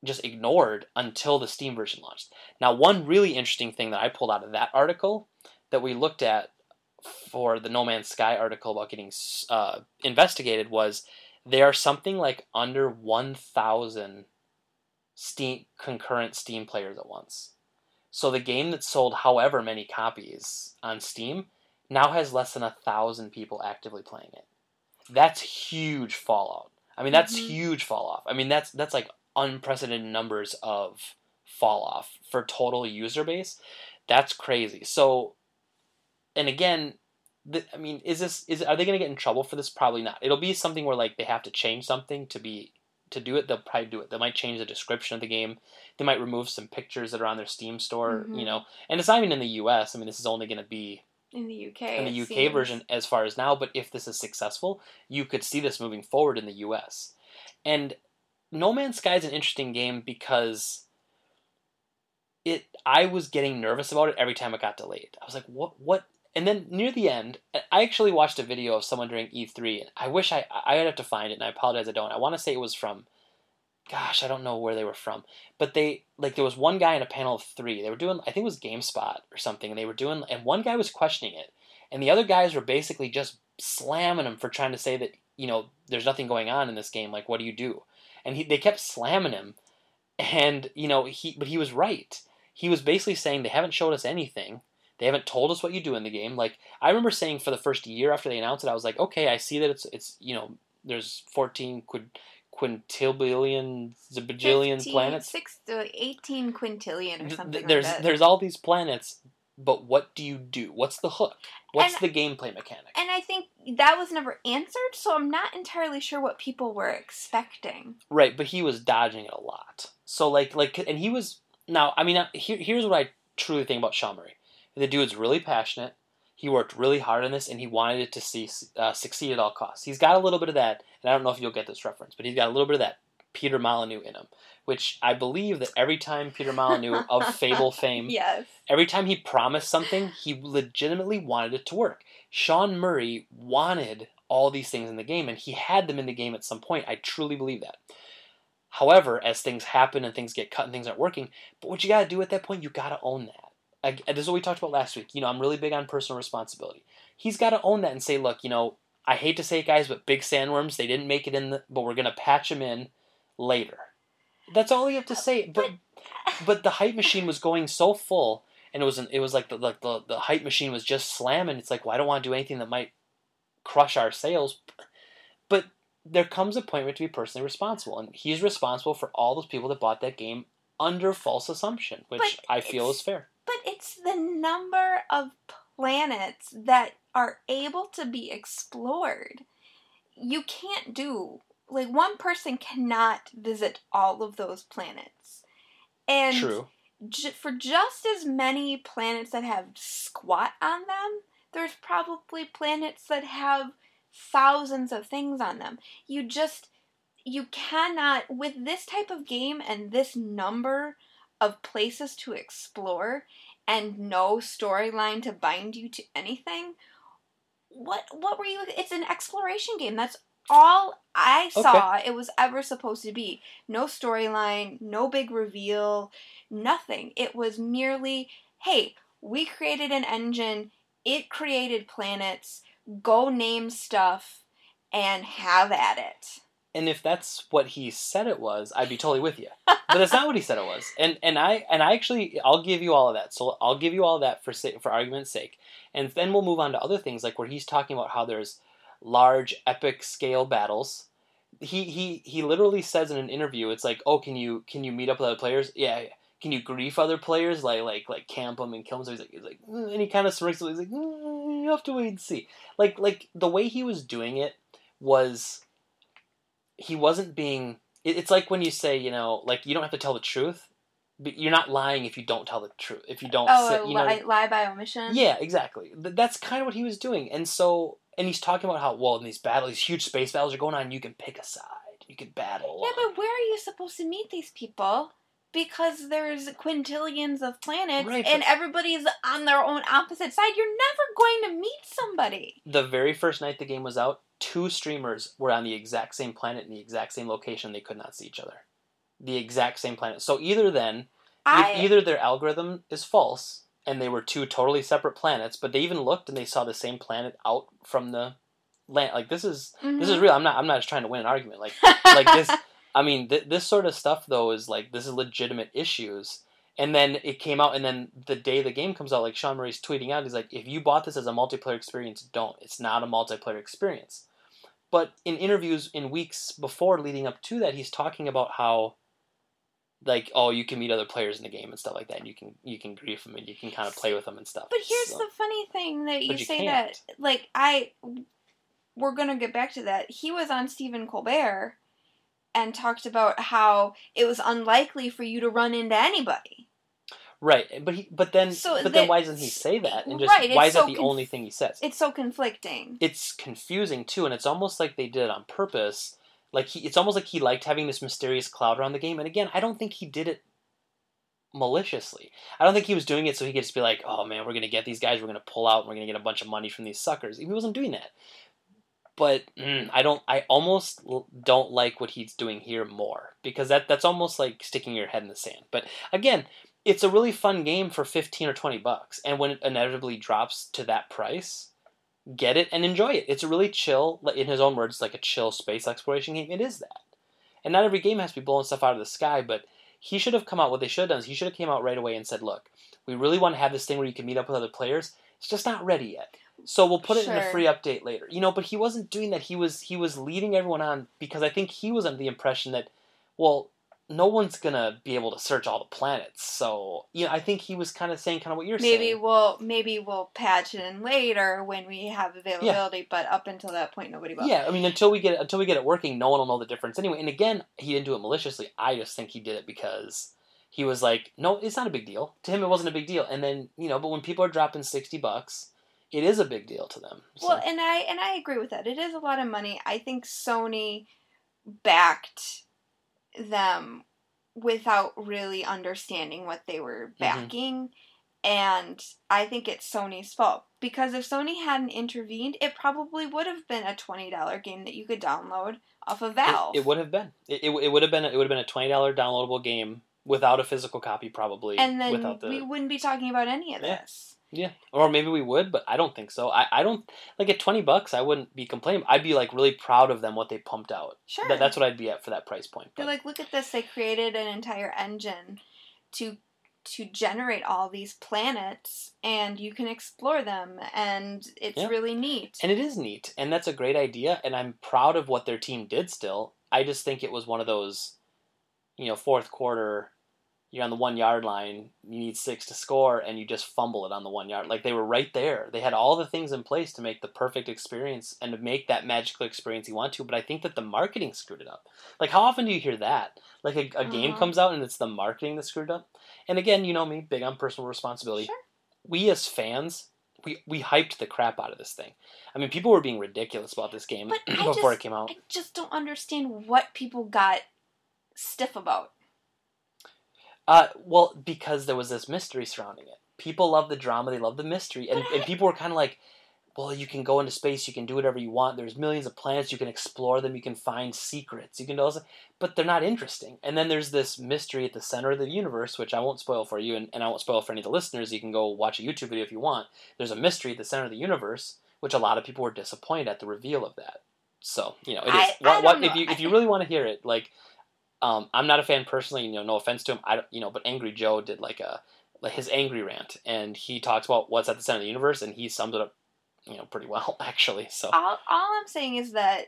just ignored until the Steam version launched. Now, one really interesting thing that I pulled out of that article that we looked at for the No Man's Sky article about getting uh, investigated was there are something like under 1,000 Steam concurrent Steam players at once. So the game that sold however many copies on Steam now has less than a thousand people actively playing it. That's huge fallout. I mean, that's Mhm. huge fall off. I mean, that's that's like unprecedented numbers of fall off for total user base. That's crazy. So, and again, the, I mean, is this is are they going to get in trouble for this? Probably not. It'll be something where like they have to change something to be to do it. They'll probably do it. They might change the description of the game. They might remove some pictures that are on their Steam store. Mhm. You know, and it's not even in the U.S. I mean, this is only going to be in the UK. in the UK seems. version as far as now, but if this is successful, you could see this moving forward in the US. And No Man's Sky is an interesting game because it I was getting nervous about it every time it got delayed. I was like, what what and then near the end, I actually watched a video of someone during E3 and I wish I I'd have to find it and I apologize I don't. I want to say it was from gosh, I don't know where they were from. But they like there was one guy in a panel of 3. They were doing I think it was GameSpot or something and they were doing and one guy was questioning it and the other guys were basically just slamming him for trying to say that you know there's nothing going on in this game like what do you do and he, they kept slamming him and you know he but he was right he was basically saying they haven't showed us anything they haven't told us what you do in the game like i remember saying for the first year after they announced it i was like okay i see that it's it's you know there's 14 quid, quintillion bajillion 15, planets Six to 18 quintillion or Th- something th- there's like that. there's all these planets but what do you do what's the hook what's And- the gameplay mechanic and I think that was never answered, so I'm not entirely sure what people were expecting. Right, but he was dodging it a lot. So like like and he was now. I mean, uh, here, here's what I truly think about Sean Murray. The dude's really passionate. He worked really hard on this, and he wanted it to see uh, succeed at all costs. He's got a little bit of that, and I don't know if you'll get this reference, but he's got a little bit of that Peter Molyneux in him, which I believe that every time Peter Molyneux of Fable fame Yes. every time he promised something, he legitimately wanted it to work. Sean Murray wanted all these things in the game, and he had them in the game at some point. I truly believe that. However, as things happen and things get cut and things aren't working, but what you got to do at that point, you got to own that. Like, this is what we talked about last week. You know, I'm really big on personal responsibility. He's got to own that and say, look, you know, I hate to say it, guys, but big sandworms, they didn't make it in, the, but we're going to patch them in later. That's all you have to say. But but the hype machine was going so full and it was an, it was like the like the, the hype machine was just slamming. It's like, well, I don't want to do anything that might crush our sales. But there comes a point where to be personally responsible, and he's responsible for all those people that bought that game under false assumption, which But I feel is fair. But it's the number of planets that are able to be explored. You can't do like one person cannot visit all of those planets. And True. ju- for just as many planets that have squat on them, there's probably planets that have thousands of things on them. You just you cannot with this type of game and this number of places to explore and no storyline to bind you to anything. What what were you it's an exploration game. That's all I saw it was ever supposed to be. No storyline, no big reveal, nothing. It was merely, hey, we created an engine, it created planets, go name stuff and have at it. And if that's what he said it was, I'd be totally with you. But that's not what he said it was. And and I and I actually I'll give you all of that. So I'll give you all of that for for argument's sake. And then we'll move on to other things like where he's talking about how there's large epic scale battles. He he he literally says in an interview, it's like, "Oh, can you can you meet up with other players?" Yeah. yeah. Can you grief other players like like like camp them and kill them? So he's like, he's like, "Mm," and he kind of smirks. He's like, mm, you have to wait and see. Like like the way he was doing it was he wasn't being it's like when you say you know like you don't have to tell the truth But you're not lying if you don't tell the truth. If you don't, Oh, a you know, lie, lie by omission. yeah, exactly. That's kind of what he was doing, and so and he's talking about how well in these battles, these huge space battles are going on. You can pick a side. You can battle. Yeah, but where are you supposed to meet these people? Because there's quintillions of planets Right, and everybody's on their own opposite side. You're never going to meet somebody. the very first night the game was out, two streamers were on the exact same planet in the exact same location. They could not see each other. The exact same planet. So either then, I either their algorithm is false and they were two totally separate planets, but they even looked and they saw the same planet out from the land. Like this is this is Mhm. real. I'm not I'm not just trying to win an argument. Like like this I mean, th- this sort of stuff though is like this is legitimate issues. And then it came out, and then the day the game comes out, like Sean Murray's tweeting out, he's like, "If you bought this as a multiplayer experience, don't. It's not a multiplayer experience." But in interviews in weeks before leading up to that, he's talking about how, like, oh, you can meet other players in the game and stuff like that, and you can you can grief them and you can kind of play with them and stuff. But here's So- the funny thing that you, you say can't. that like I we're gonna get back to that. He was on Stephen Colbert and talked about how it was unlikely for you to run into anybody. right, but he but then So but that- then why doesn't he say that and just Right, why is that the conf- only thing he says? It's so conflicting. it's confusing too, and it's almost like they did it on purpose. Like he, it's almost like he liked having this mysterious cloud around the game. And again, I don't think he did it maliciously. I don't think he was doing it so he could just be like, "Oh man, we're gonna get these guys. We're gonna pull out. and We're gonna get a bunch of money from these suckers." He wasn't doing that. But mm, I don't. I almost don't like what he's doing here more because that that's almost like sticking your head in the sand. But again, it's a really fun game for fifteen or twenty bucks, and when it inevitably drops to that price, get it and enjoy it. It's a really chill, in his own words, like a chill space exploration game. It is that, and not every game has to be blowing stuff out of the sky. But he should have come out. What they should have done is he should have came out right away and said, "Look, we really want to have this thing where you can meet up with other players. It's just not ready yet. So we'll put it in a free update later." You know, but he wasn't doing that. He was he was leading everyone on because I think he was under the impression that, well. No one's gonna be able to search all the planets, so you know. I think he was kind of saying kind of what you're Maybe saying. Maybe we'll maybe we'll patch it in later when we have availability, but up until that point nobody will. Yeah, I mean, until we get it, until we get it working, no one will know the difference anyway. And again, he didn't do it maliciously. I just think he did it because he was like, "No, it's not a big deal." To him, it wasn't a big deal. And then you know, but when people are dropping sixty bucks, it is a big deal to them. So, Well, and I and I agree with that. It is a lot of money. I think Sony backed them without really understanding what they were Mhm. backing. And I think it's Sony's fault. Because if Sony hadn't intervened, it probably would have been a twenty dollar game that you could download off of Valve. it, it would have been. It, it, it would have been. It would have been a twenty dollar downloadable game without a physical copy, probably. and then without the we wouldn't be talking about any of Yeah. this. Yeah, or maybe we would, but I don't think so. I, I don't like at twenty bucks. I wouldn't be complaining. I'd be like really proud of them what they pumped out. Sure. That, that's what I'd be at for that price point. They're like, look at this. They created an entire engine to to generate all these planets, and you can explore them, and it's Yeah. really neat. And it is neat, and that's a great idea, and I'm proud of what their team did still. I just think it was one of those, you know, fourth quarter, you're on the one yard line, you need six to score, and you just fumble it on the one yard. Like they were right there. They had all the things in place to make the perfect experience and to make that magical experience you want to, but I think that the marketing screwed it up. Like, how often do you hear that? Like, a, a game Mhm. comes out and it's the marketing that screwed up? And again, you know me, big on personal responsibility Sure. we as fans we, we hyped the crap out of this thing. I mean, people were being ridiculous about this game before just- it came out. I just don't understand what people got stiff about. Uh, well, because there was this mystery surrounding it. People love the drama, they love the mystery, and, and people were kind of like, well, you can go into space, you can do whatever you want. There's millions of planets, you can explore them, you can find secrets, you can do all this, but they're not interesting. And then there's this mystery at the center of the universe, which I won't spoil for you, and, and I won't spoil for any of the listeners. You can go watch a YouTube video if you want. There's a mystery at the center of the universe, which a lot of people were disappointed at the reveal of that. So you know, it is. I- what, I what if you if you really want to hear it, like um, I'm not a fan personally. You know, no offense to him. I you know, but Angry Joe did like a like his angry rant, and he talks about what's at the center of the universe, and he summed it up, you know, pretty well actually. So All, all I'm saying is that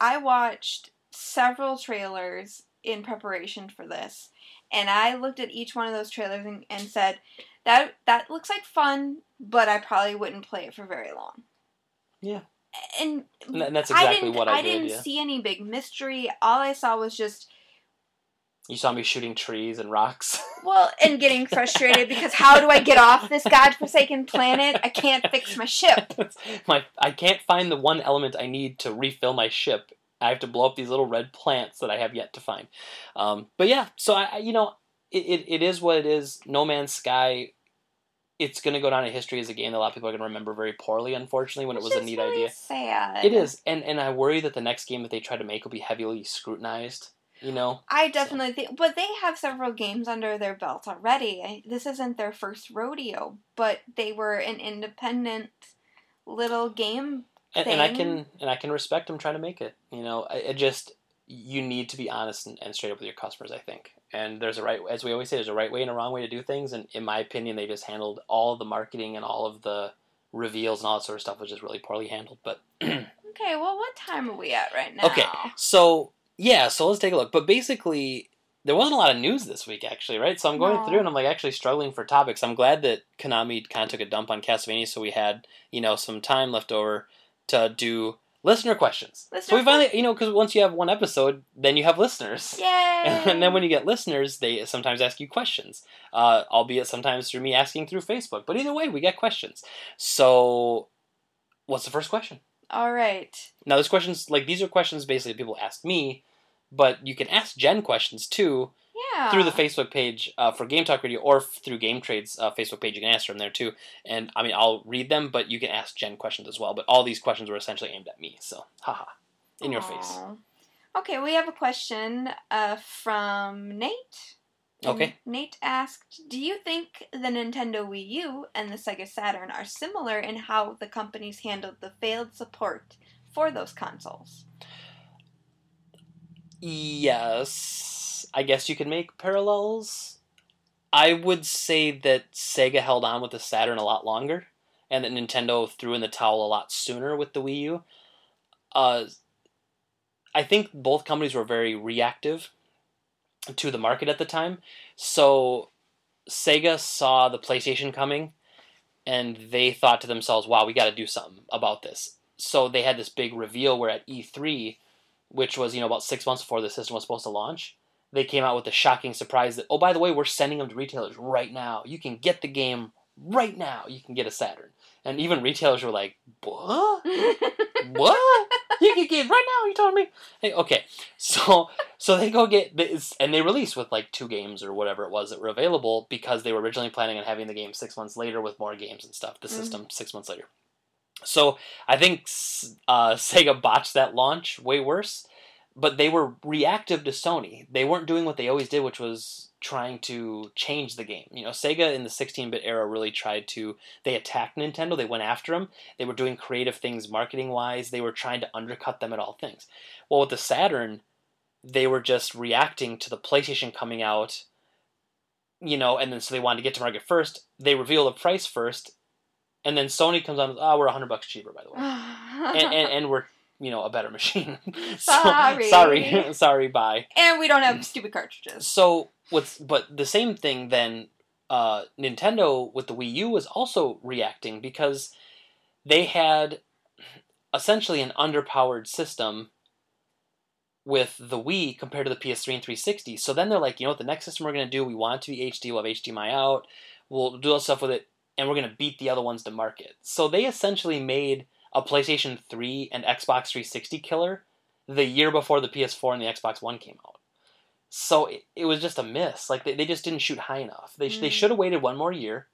I watched several trailers in preparation for this, and I looked at each one of those trailers and, and said, "That that looks like fun, but I probably wouldn't play it for very long." Yeah. And, And that's exactly didn't, what I did, I didn't yeah. see any big mystery. All I saw was just You saw me shooting trees and rocks. Well, and getting frustrated because how do I get off this godforsaken planet? I can't fix my ship. my I can't find the one element I need to refill my ship. I have to blow up these little red plants that I have yet to find. Um, but yeah, so I, you know it, it, it is what it is. No Man's Sky. It's going to go down in history as a game that a lot of people are going to remember very poorly. Unfortunately, when it was a neat really idea. Sad. It is, and and I worry that the next game that they try to make will be heavily scrutinized. You know, I definitely think, but they have several games under their belt already. This isn't their first rodeo, but they were an independent little game. and, and I can and I can respect them trying to make it. You know, I, it just you need to be honest and, and straight up with your customers. I think, and there's a right, as we always say, there's a right way and a wrong way to do things. And in my opinion, they just handled all the marketing and all of the reveals and all that sort of stuff was just really poorly handled. But Okay, well, what time are we at right now? Okay. so yeah, so let's take a look. But basically, there wasn't a lot of news this week, actually, right? So I'm going No. through and I'm like actually struggling for topics. I'm glad that Konami kind of took a dump on Castlevania, so we had you know some time left over to do listener questions. so we finally, you know, because once you have one episode, then you have listeners. Yay! And then when you get listeners, they sometimes ask you questions, uh, albeit sometimes through me asking through Facebook. But either way, we get questions. So, what's the first question? All right. Now, this questions like these are questions basically people ask me, but you can ask Jen questions too Yeah. through the Facebook page uh, for Game Talk Radio or f- through Game Trade's uh, Facebook page. You can answer them there too. And I mean, I'll read them, but you can ask Jen questions as well. But all these questions were essentially aimed at me, so haha, in your face. Okay, we have a question uh, from Nate. And Okay. Nate asked, "Do you think the Nintendo Wii U and the Sega Saturn are similar in how the companies handled the failed support for those consoles?" Yes, I guess you can make parallels. I would say that Sega held on with the Saturn a lot longer, and that Nintendo threw in the towel a lot sooner with the Wii U. Uh, I think both companies were very reactive to the market at the time. So Sega saw the PlayStation coming, and they thought to themselves, "Wow, we got to do something about this." So they had this big reveal where at E3 which was you know about six months before the system was supposed to launch, they came out with the shocking surprise that oh by the way we're sending them to retailers right now. You can get the game right now. You can get a Saturn, and even retailers were like, what? What? you can get right now? You telling me? Hey, okay, so so they go get this, and they release with like two games or whatever it was that were available because they were originally planning on having the game six months later with more games and stuff. The Mhm. system six months later. So I think uh, Sega botched that launch way worse, but they were reactive to Sony. They weren't doing what they always did, which was trying to change the game. You know, Sega in the 16-bit era really tried to. They attacked Nintendo. They went after them. They were doing creative things marketing-wise. They were trying to undercut them at all things. Well, with the Saturn, they were just reacting to the PlayStation coming out. You know, and then so they wanted to get to market first. They reveal the price first, and then Sony comes on. Oh, ah, we're hundred bucks cheaper, by the way and, and, and we're you know a better machine. So- Sorry. sorry, sorry. Bye. And we don't have stupid cartridges. So what's but the same thing then? Uh, Nintendo with the Wii U was also reacting because they had essentially an underpowered system with the Wii compared to the PS3 and 360. So then they're like, you know what, the next system we're going to do, we want it to be HD, we'll have HDMI out, we'll do all stuff with it, and we're going to beat the other ones to market. So they essentially made a PlayStation 3 and Xbox 360 killer the year before the PS4 and the Xbox One came out. So it, it was just a miss. Like they, they just didn't shoot high enough. They, sh they Mm. should have waited one more year.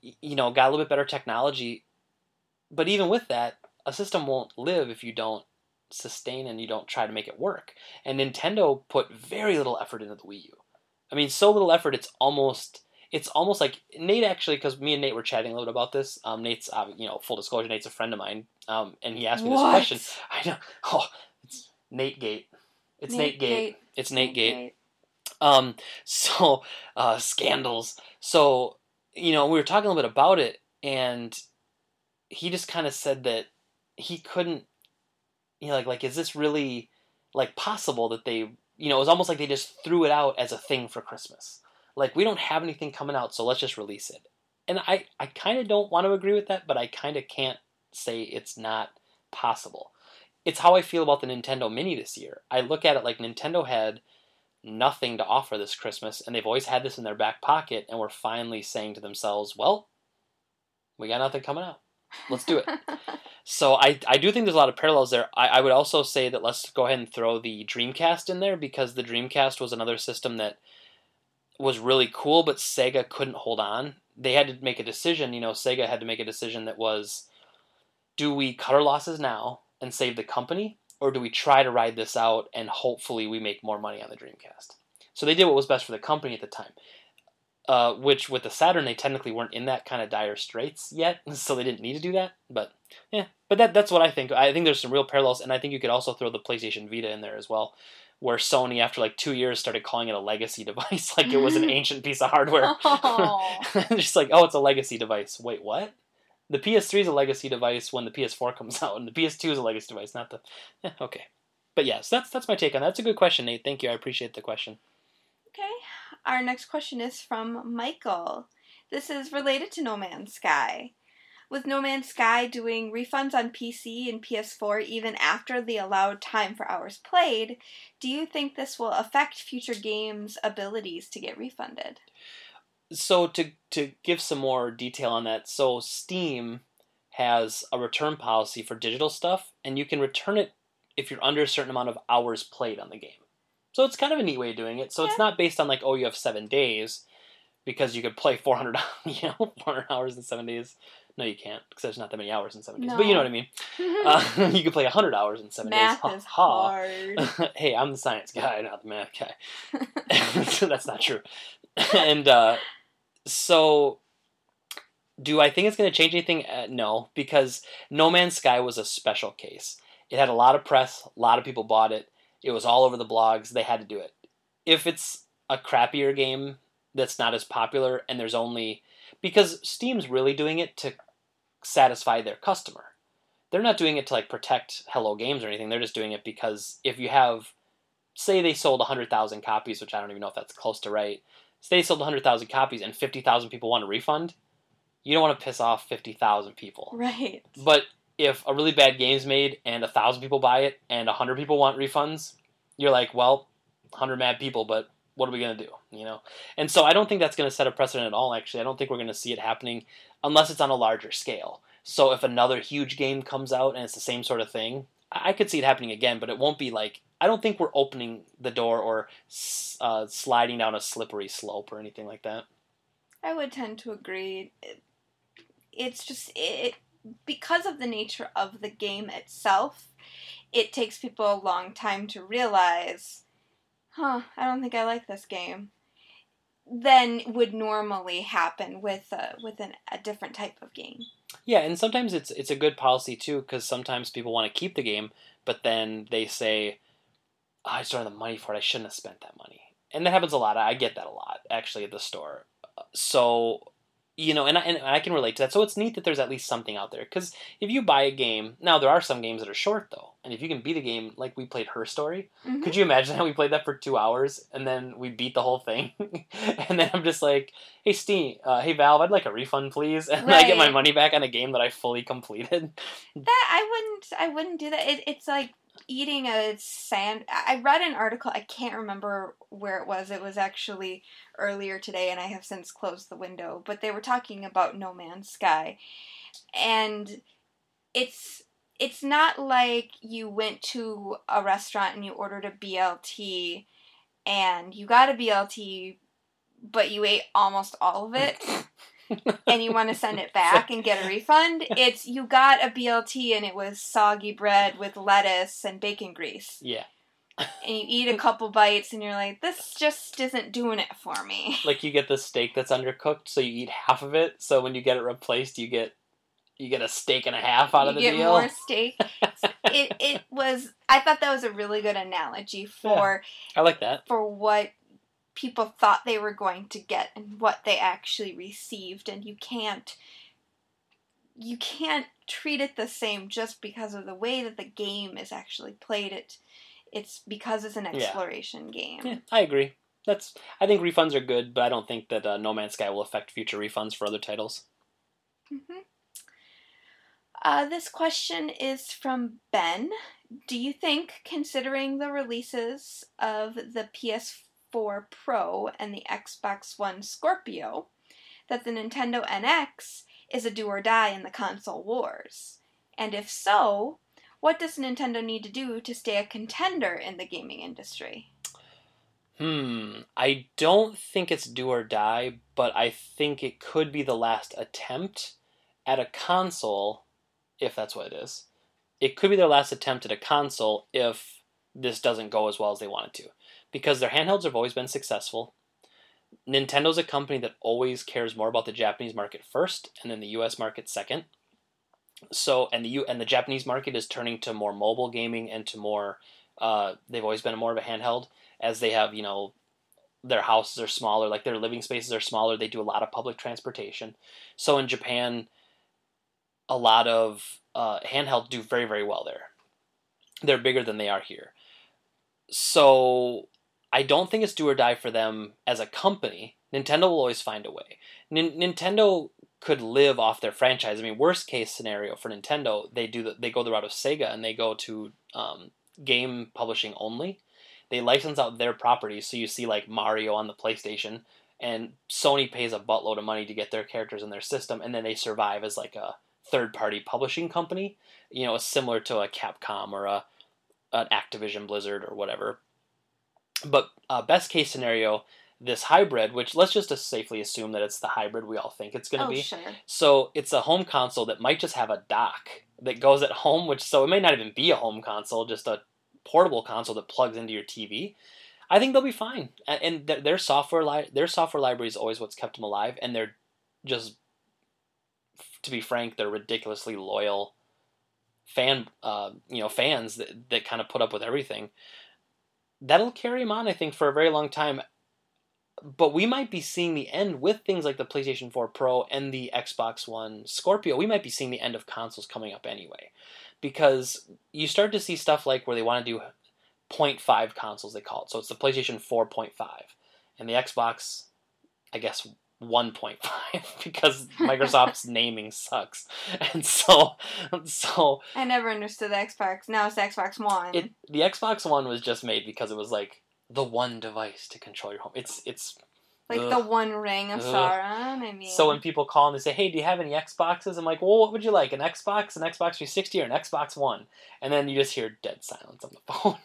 You know, got a little bit better technology. But even with that, a system won't live if you don't sustain and you don't try to make it work. And Nintendo put very little effort into the Wii U. I mean, so little effort. It's almost it's almost like Nate actually, because me and Nate were chatting a little bit about this. Um, Nate's uh, you know full disclosure, Nate's a friend of mine. Um, and he asked me this What? question. I know. Oh, it's Nate Gate. It's Nate, Gate. Gate. It's Nate Gate. Um, so uh, scandals. So you know, we were talking a little bit about it, and he just kind of said that he couldn't. You know, like like is this really like possible that they? You know, it was almost like they just threw it out as a thing for Christmas. Like we don't have anything coming out, so let's just release it. And I I kind of don't want to agree with that, but I kind of can't say it's not possible. It's how I feel about the Nintendo Mini this year. I look at it like Nintendo had nothing to offer this Christmas, and they've always had this in their back pocket, and we're finally saying to themselves, well, we got nothing coming out. Let's do it. so I, I do think there's a lot of parallels there. I, I would also say that let's go ahead and throw the Dreamcast in there because the Dreamcast was another system that was really cool, but Sega couldn't hold on. They had to make a decision. You know, Sega had to make a decision that was, do we cut our losses now and save the company, or do we try to ride this out and hopefully we make more money on the Dreamcast? So they did what was best for the company at the time. Uh, which with the Saturn they technically weren't in that kind of dire straits yet, so they didn't need to do that. But yeah, but that that's what I think. I think there's some real parallels, and I think you could also throw the PlayStation Vita in there as well, where Sony after like two years started calling it a legacy device, like it was an ancient piece of hardware. Oh. Just like oh, it's a legacy device. Wait, what? The PS3 is a legacy device when the PS4 comes out, and the PS2 is a legacy device, not the. Eh, okay, but yes, that's that's my take on that. That's a good question, Nate. Thank you. I appreciate the question. Okay, our next question is from Michael. This is related to No Man's Sky. With No Man's Sky doing refunds on PC and PS4 even after the allowed time for hours played, do you think this will affect future games' abilities to get refunded? So to to give some more detail on that, so Steam has a return policy for digital stuff, and you can return it if you're under a certain amount of hours played on the game. So it's kind of a neat way of doing it. So it's not based on like, oh, you have seven days, because you could play 400, you know, 400 hours in seven days. No, you can't, because there's not that many hours in seven days. But you know what I mean. Uh, you could play 100 hours in seven Math days. is Ha, ha. hard. hey, I'm the science guy, not the math guy. That's not true. and uh, so, do I think it's going to change anything? Uh, no, because No Man's Sky was a special case. It had a lot of press, a lot of people bought it. It was all over the blogs. They had to do it. If it's a crappier game that's not as popular, and there's only because Steam's really doing it to satisfy their customer. They're not doing it to like protect Hello Games or anything. They're just doing it because if you have, say, they sold 100,000 copies, which I don't even know if that's close to right. Say they sold 100,000 copies and 50,000 people want a refund. You don't want to piss off 50,000 people. right. But if a really bad game's made and a thousand people buy it and a hundred people want refunds, you're like, well, hundred mad people, but what are we gonna do? You know? And so I don't think that's gonna set a precedent at all. Actually, I don't think we're gonna see it happening unless it's on a larger scale. So if another huge game comes out and it's the same sort of thing, I I could see it happening again, but it won't be like I don't think we're opening the door or uh, sliding down a slippery slope or anything like that. I would tend to agree. It's just it because of the nature of the game itself. It takes people a long time to realize, huh? I don't think I like this game. Than would normally happen with a, with an, a different type of game. Yeah, and sometimes it's it's a good policy too because sometimes people want to keep the game, but then they say, oh, "I just don't have the money for it. I shouldn't have spent that money." And that happens a lot. I get that a lot actually at the store. Uh, so, you know, and I, and I can relate to that. So it's neat that there's at least something out there because if you buy a game, now there are some games that are short though, and if you can beat a game like we played Her Story, Mhm. could you imagine how we played that for two hours and then we beat the whole thing? and then I'm just like, hey, Steam, uh, hey, Valve, I'd like a refund, please. And I get my money back on a game that I fully completed. That I wouldn't I wouldn't do that. It, it's like eating a sand. I read an article. I can't remember where it was. It was actually earlier today, and I have since closed the window. But they were talking about No Man's Sky, and it's it's not like you went to a restaurant and you ordered a BLT, and you got a BLT, but you ate almost all of it and you want to send it back and get a refund, it's you got a BLT and it was soggy bread with lettuce and bacon grease. Yeah. And you eat a couple bites and you're like, this just isn't doing it for me. Like you get the steak that's undercooked, so you eat half of it. So when you get it replaced, you get you get a steak and a half out you of the get deal. more steak. it it was I thought that was a really good analogy for I like that. for what people thought they were going to get and what they actually received and you can't you can't treat it the same just because of the way that the game is actually played it it's because it's an Yeah. exploration game Yeah, I agree. That's I think refunds are good, but I don't think that uh, No Man's Sky will affect future refunds for other titles. Mhm. Uh, this question is from Ben. Do you think, considering the releases of the 4 Pro and the Xbox One Scorpio that the Nintendo NX is a do or die in the console wars? And if so, what does Nintendo need to do to stay a contender in the gaming industry? Hmm. I don't think it's do or die, but I think it could be the last attempt at a console, if that's what it is. It could be their last attempt at a console if this doesn't go as well as they want it to. Because their handhelds have always been successful. Nintendo's a company that always cares more about the Japanese market first and then the US market second. So and the U and the Japanese market is turning to more mobile gaming and to more uh, they've always been more of a handheld as they have, you know, their houses are smaller, like their living spaces are smaller. They do a lot of public transportation. So in Japan, a lot of uh, handhelds do very, very well there. They're bigger than they are here. So I don't think it's do or die for them as a company. Nintendo will always find a way. N- Nintendo could live off their franchise. I mean, worst case scenario for Nintendo, they do the, they go the route of Sega and they go to um, game publishing only. They license out their properties, so you see like Mario on the PlayStation, and Sony pays a buttload of money to get their characters in their system, and then they survive as like a third party publishing company. You know, similar to a Capcom or a an Activision Blizzard or whatever. But uh, best case scenario, this hybrid, which let's just safely assume that it's the hybrid we all think it's going to oh, be. sure. So it's a home console that might just have a dock that goes at home, which so it may not even be a home console, just a portable console that plugs into your TV. I think they'll be fine, and their, their software li- their software library is always what's kept them alive, and they're just, to be frank, they're ridiculously loyal fan, uh, you know, fans that that kind of put up with everything. That'll carry them on, I think, for a very long time but we might be seeing the end with things like the PlayStation 4 Pro and the Xbox One Scorpio. We might be seeing the end of consoles coming up anyway. Because you start to see stuff like where they want to do 0.5 consoles, they call it. So it's the PlayStation 4.5 and the Xbox, I guess, 1.5 because Microsoft's naming sucks. And so, so I never understood the Xbox. Now it's the Xbox One. it the Xbox One was just made because it was like the one device to control your home. It's it's like ugh. the One Ring of Ugh. Sauron. I mean, So when people call and they say, "Hey, do you have any Xboxes?" I'm like, "Well, what would you like? An Xbox, an Xbox 360, or an Xbox One?" And then you just hear dead silence on the phone.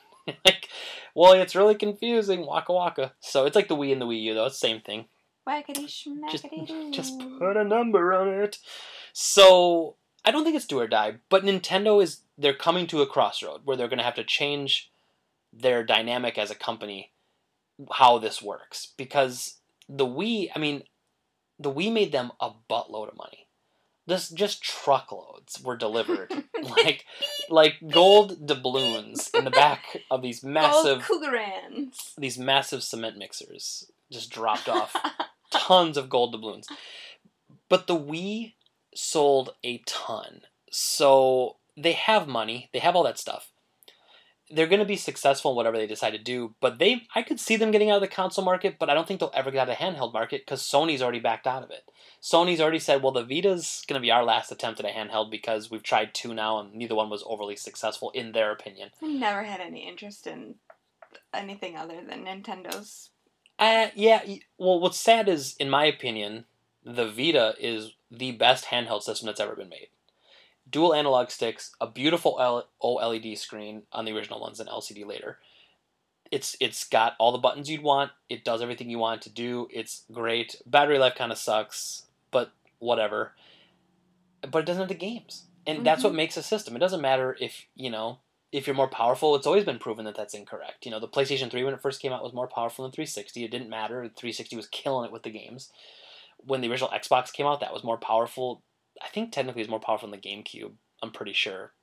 like, well, it's really confusing. Waka waka. So it's like the Wii and the Wii U, though. It's the same thing. Just, just put a number on it. So I don't think it's do or die, but Nintendo is they're coming to a crossroad where they're going to have to change their dynamic as a company, how this works because the Wii, I mean, the Wii made them a buttload of money. This just truckloads were delivered, like like gold doubloons in the back of these massive Gold Cougarans. these massive cement mixers just dropped off tons of gold doubloons. But the Wii sold a ton. So they have money, they have all that stuff. They're going to be successful in whatever they decide to do, but they I could see them getting out of the console market, but I don't think they'll ever get out of the handheld market cuz Sony's already backed out of it. Sony's already said, "Well, the Vita's going to be our last attempt at a handheld because we've tried two now and neither one was overly successful in their opinion." I never had any interest in anything other than Nintendo's. Uh, yeah. Well, what's sad is, in my opinion, the Vita is the best handheld system that's ever been made. Dual analog sticks, a beautiful L- OLED screen on the original ones, and LCD later. It's it's got all the buttons you'd want. It does everything you want it to do. It's great. Battery life kind of sucks, but whatever. But it doesn't have the games, and that's what makes a system. It doesn't matter if you know if you're more powerful, it's always been proven that that's incorrect. You know, the PlayStation 3 when it first came out was more powerful than 360. It didn't matter. 360 was killing it with the games. When the original Xbox came out, that was more powerful. I think technically it was more powerful than the GameCube. I'm pretty sure.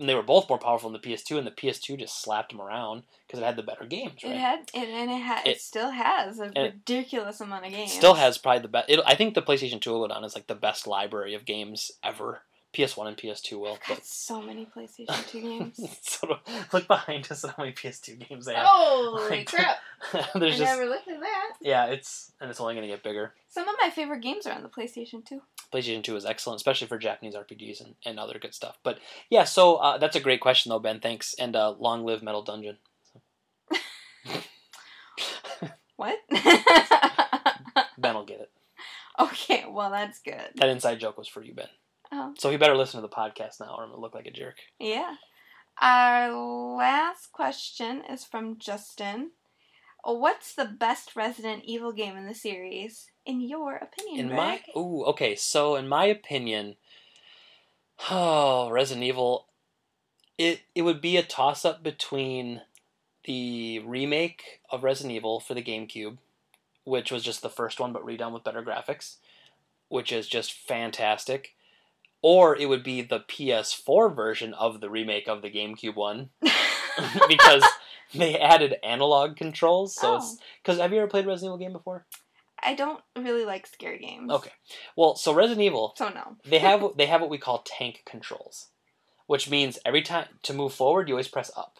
And they were both more powerful than the PS2, and the PS2 just slapped them around because it had the better games, right? It had, it, and it, ha- it, It- still has a ridiculous amount of games. Still has probably the best. I think the PlayStation 2 will go down like the best library of games ever. PS1 and PS2 will. I've but... so many PlayStation 2 games. so, look behind us at how many PS2 games they have. Holy like, crap. there's I just, never looked at that. Yeah, it's and it's only going to get bigger. Some of my favorite games are on the PlayStation 2. PlayStation 2 is excellent, especially for Japanese RPGs and, and other good stuff. But yeah, so uh, that's a great question, though, Ben. Thanks. And uh, long live Metal Dungeon. what? ben will get it. Okay, well, that's good. That inside joke was for you, Ben. Oh. So he better listen to the podcast now, or I'm gonna look like a jerk. Yeah. Our last question is from Justin. What's the best Resident Evil game in the series, in your opinion, In Greg? my ooh, okay, so in my opinion, oh, Resident Evil, it it would be a toss up between the remake of Resident Evil for the GameCube, which was just the first one but redone with better graphics, which is just fantastic, or it would be the PS4 version of the remake of the GameCube one because they added analog controls. So it's Oh. because have you ever played Resident Evil game before? I don't really like scary games. Okay. Well, so Resident Evil, So no. they have they have what we call tank controls, which means every time to move forward, you always press up.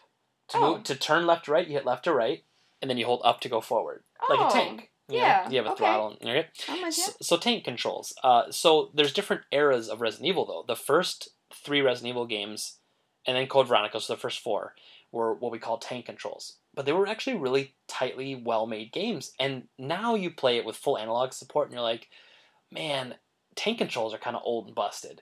To Oh. move to turn left to right, you hit left to right, and then you hold up to go forward, like Oh, a tank. You know? yeah, You have a okay. throttle. Okay. I'm with you. So, so tank controls. Uh, so there's different eras of Resident Evil though. The first three Resident Evil games, and then Code Veronica, so the first four were what we call tank controls. But they were actually really tightly well made games. And now you play it with full analog support, and you're like, man, tank controls are kind of old and busted.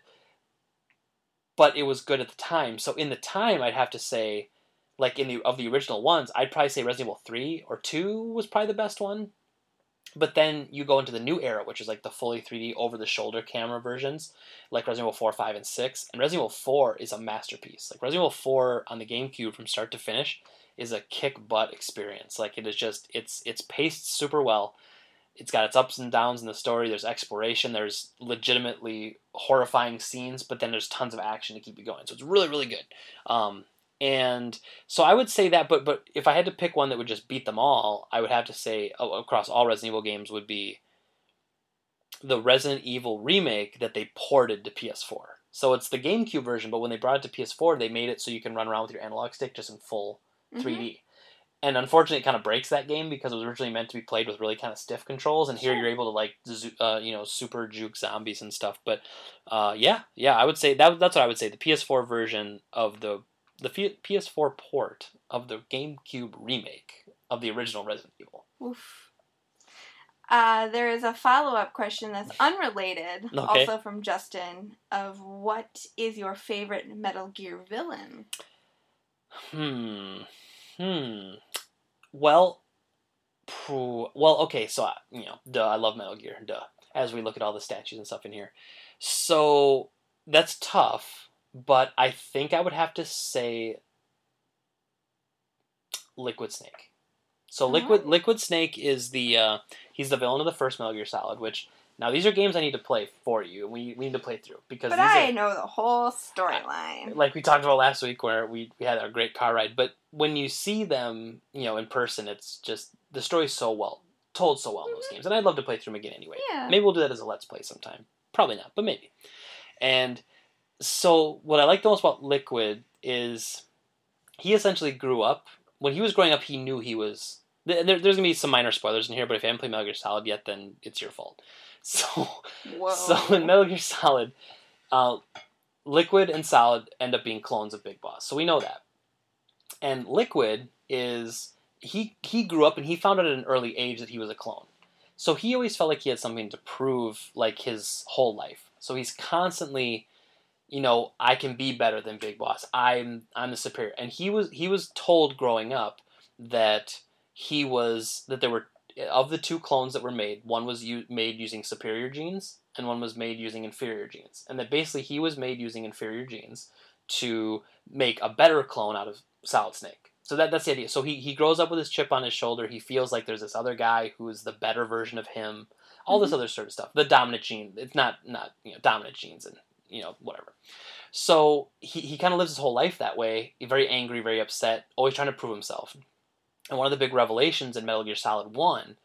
But it was good at the time. So in the time, I'd have to say, like in the of the original ones, I'd probably say Resident Evil three or two was probably the best one. But then you go into the new era, which is like the fully 3D over the shoulder camera versions, like Resident Evil 4, 5, and 6. And Resident Evil 4 is a masterpiece. Like Resident Evil 4 on the GameCube from start to finish is a kick butt experience. Like it is just it's it's paced super well. It's got its ups and downs in the story. There's exploration. There's legitimately horrifying scenes, but then there's tons of action to keep you going. So it's really really good. Um, and so I would say that, but but if I had to pick one that would just beat them all, I would have to say uh, across all Resident Evil games would be the Resident Evil remake that they ported to PS4. So it's the GameCube version, but when they brought it to PS4, they made it so you can run around with your analog stick just in full Mhm. 3D. And unfortunately, it kind of breaks that game because it was originally meant to be played with really kind of stiff controls, and here Sure. you're able to like, uh, you know, super juke zombies and stuff. But uh, yeah, yeah, I would say that that's what I would say. The PS4 version of the the P- PS4 port of the GameCube remake of the original Resident Evil. Oof. Uh, there is a follow up question that's unrelated, Okay. also from Justin, of what is your favorite Metal Gear villain? Hmm. Hmm. Well, well, okay. So I- you know, duh. I love Metal Gear. Duh. As we look at all the statues and stuff in here, so that's tough. But I think I would have to say Liquid Snake. So Liquid Oh. Liquid Snake is the uh, he's the villain of the first Metal Gear Solid. Which now these are games I need to play for you. We we need to play through because But I are, know the whole storyline. like we talked about last week where we, we had our great car ride but when you see them you know in person it's just the story's so well told so well in those games and i'd love to play through them again anyway Yeah. maybe we'll do that as a let's play sometime probably not but maybe and so what i like the most about liquid is he essentially grew up when he was growing up he knew he was there, there- there's gonna be some minor spoilers in here but if you haven't played metal gear solid yet then it's your fault so Whoa. so in Metal Gear Solid, uh, Liquid and Solid end up being clones of Big Boss. So we know that. And Liquid is he he grew up and he found out at an early age that he was a clone. So he always felt like he had something to prove like his whole life. So he's constantly you know, I can be better than Big Boss. I'm I'm the superior. And he was he was told growing up that he was that there were of the two clones that were made, one was u- made using superior genes and one was made using inferior genes. And that basically he was made using inferior genes to make a better clone out of Solid Snake. So that, that's the idea. So he, he grows up with his chip on his shoulder. He feels like there's this other guy who is the better version of him. All this Mhm. other sort of stuff. The dominant gene. It's not not you know dominant genes and you know whatever. So he, he kind of lives his whole life that way. Very angry, very upset, always trying to prove himself. And one of the big revelations in Metal Gear Solid One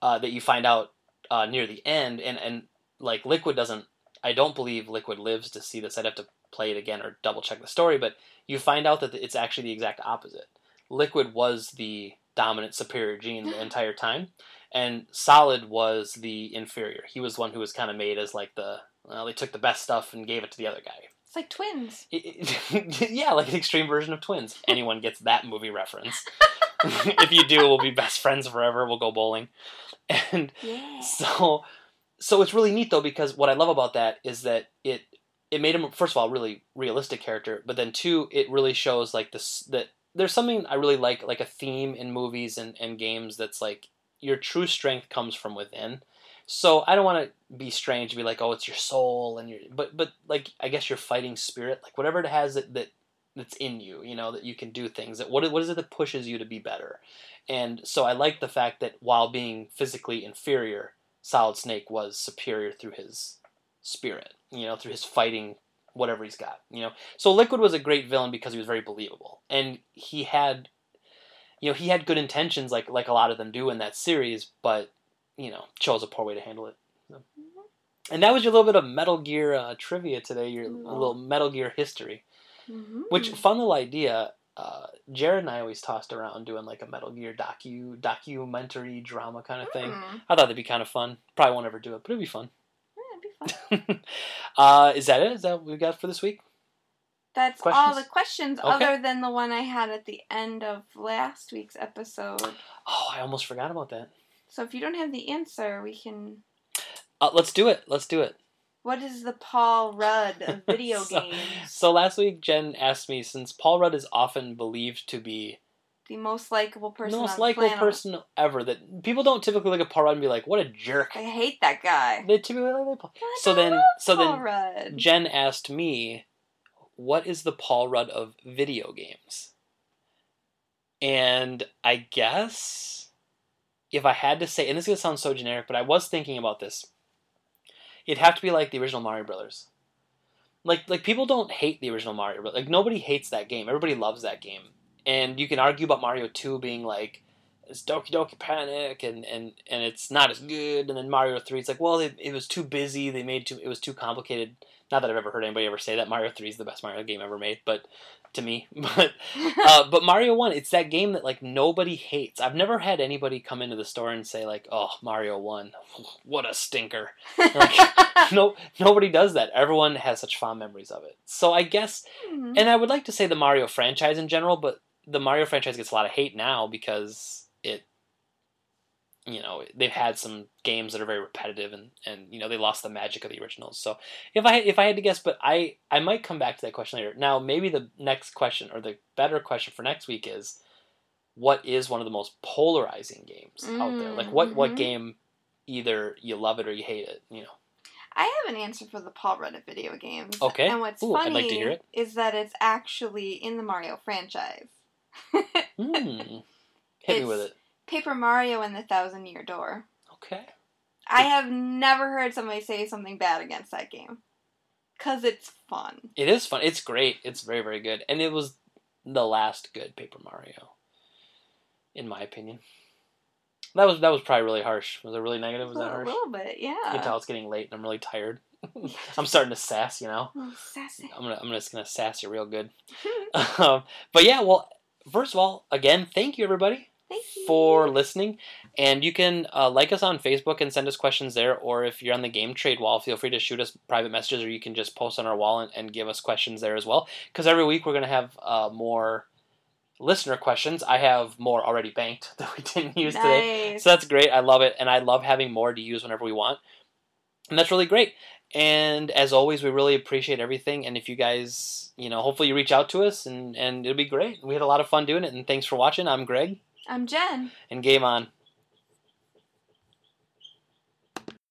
uh, that you find out uh, near the end, and and like Liquid doesn't. I don't believe Liquid lives to see this. I'd have to play it again or double check the story, but you find out that it's actually the exact opposite. Liquid was the dominant superior gene the entire time, and Solid was the inferior. He was one who was kind of made as like the well, they took the best stuff and gave it to the other guy. It's like twins. It- it- yeah, like an extreme version of twins. Anyone gets that movie reference. if you do, we'll be best friends forever. We'll go bowling. And Yeah. so so it's really neat though because what I love about that is that it it made him first of all really realistic character, but then two it really shows like this that there's something I really like like a theme in movies and, and games that's like your true strength comes from within. So I don't want to be strange to be like, oh, it's your soul and your, but but like I guess your fighting spirit, like whatever it has that that that's in you, you know, that you can do things. That what what is it that pushes you to be better? And so I like the fact that while being physically inferior, Solid Snake was superior through his spirit, you know, through his fighting whatever he's got, you know. So Liquid was a great villain because he was very believable, and he had, you know, he had good intentions, like like a lot of them do in that series, but you know, chose a poor way to handle it. So. And that was your little bit of Metal Gear uh, trivia today, your Mm-hmm. little Metal Gear history. Mhm. Which fun little idea. Uh, Jared and I always tossed around doing like a Metal Gear docu documentary drama kind of thing. Mm. I thought that'd be kind of fun. Probably won't ever do it, but it'd be fun. Yeah, it'd be fun. uh, is that it? Is that what we got for this week? That's all the questions, Okay. other than the one I had at the end of last week's episode. Oh, I almost forgot about that. So if you don't have the answer, we can. Uh, let's do it. Let's do it. What is the Paul Rudd of video So- games? So last week, Jen asked me since Paul Rudd is often believed to be The most likable person. the most likable planet. person ever, that people don't typically look at Paul Rudd and be like, "What a jerk." I hate that guy. They typically like Paul. But So I then, so Paul then, Rudd. Jen asked me, "What is the Paul Rudd of video games?" And I guess if I had to say, and this is gonna sound so generic, but I was thinking about this. It'd have to be like the original Mario Brothers. Like, like people don't hate the original Mario. Bros. Like nobody hates that game. Everybody loves that game. And you can argue about Mario Two being like it's Doki Doki Panic and, and, and it's not as good. And then Mario Three, it's like, well, it, it was too busy. They made too. It was too complicated. Not that I've ever heard anybody ever say that Mario Three is the best Mario game ever made, but to me, but uh, but Mario One, it's that game that like nobody hates. I've never had anybody come into the store and say like, "Oh, Mario One, what a stinker." no, nobody does that. Everyone has such fond memories of it. So I guess, Mhm. and I would like to say the Mario franchise in general, but the Mario franchise gets a lot of hate now because it, you know, they've had some games that are very repetitive and and you know they lost the magic of the originals. So if I if I had to guess, but I I might come back to that question later. Now maybe the next question or the better question for next week is, what is one of the most polarizing games out there? Like what what Mhm. game either you love it or you hate it? You know. I have an answer for the Paul Rudd of video games. Okay. And what's Ooh, I'd funny like to hear it. is that it's actually in the Mario franchise. Hmm. Hit me with it. Paper Mario and the Thousand Year Door. Okay. I have never heard somebody say something bad against that game. Cause it's fun. It is fun. It's great. It's very very good, and it was the last good Paper Mario, in my opinion. That was that was probably really harsh. Was it really negative? Was that harsh? a little bit, yeah. You can tell it's getting late and I'm really tired. I'm starting to sass, you know. Oh, sassy. I'm gonna I'm just gonna sass you real good. um, but yeah, well, first of all, again, thank you everybody. For listening. And you can uh, like us on Facebook and send us questions there, or if you're on the Game Trade wall, feel free to shoot us private messages, or you can just post on our wall and, and give us questions there as well. Because every week we're going to have uh, more listener questions. I have more already banked that we didn't use today. So that's great. I love it. And I love having more to use whenever we want. And that's really great. And as always, we really appreciate everything. And if you guys, you know, hopefully you reach out to us and, and it'll be great. We had a lot of fun doing it. And thanks for watching. I'm Greg I'm Jen. and game on.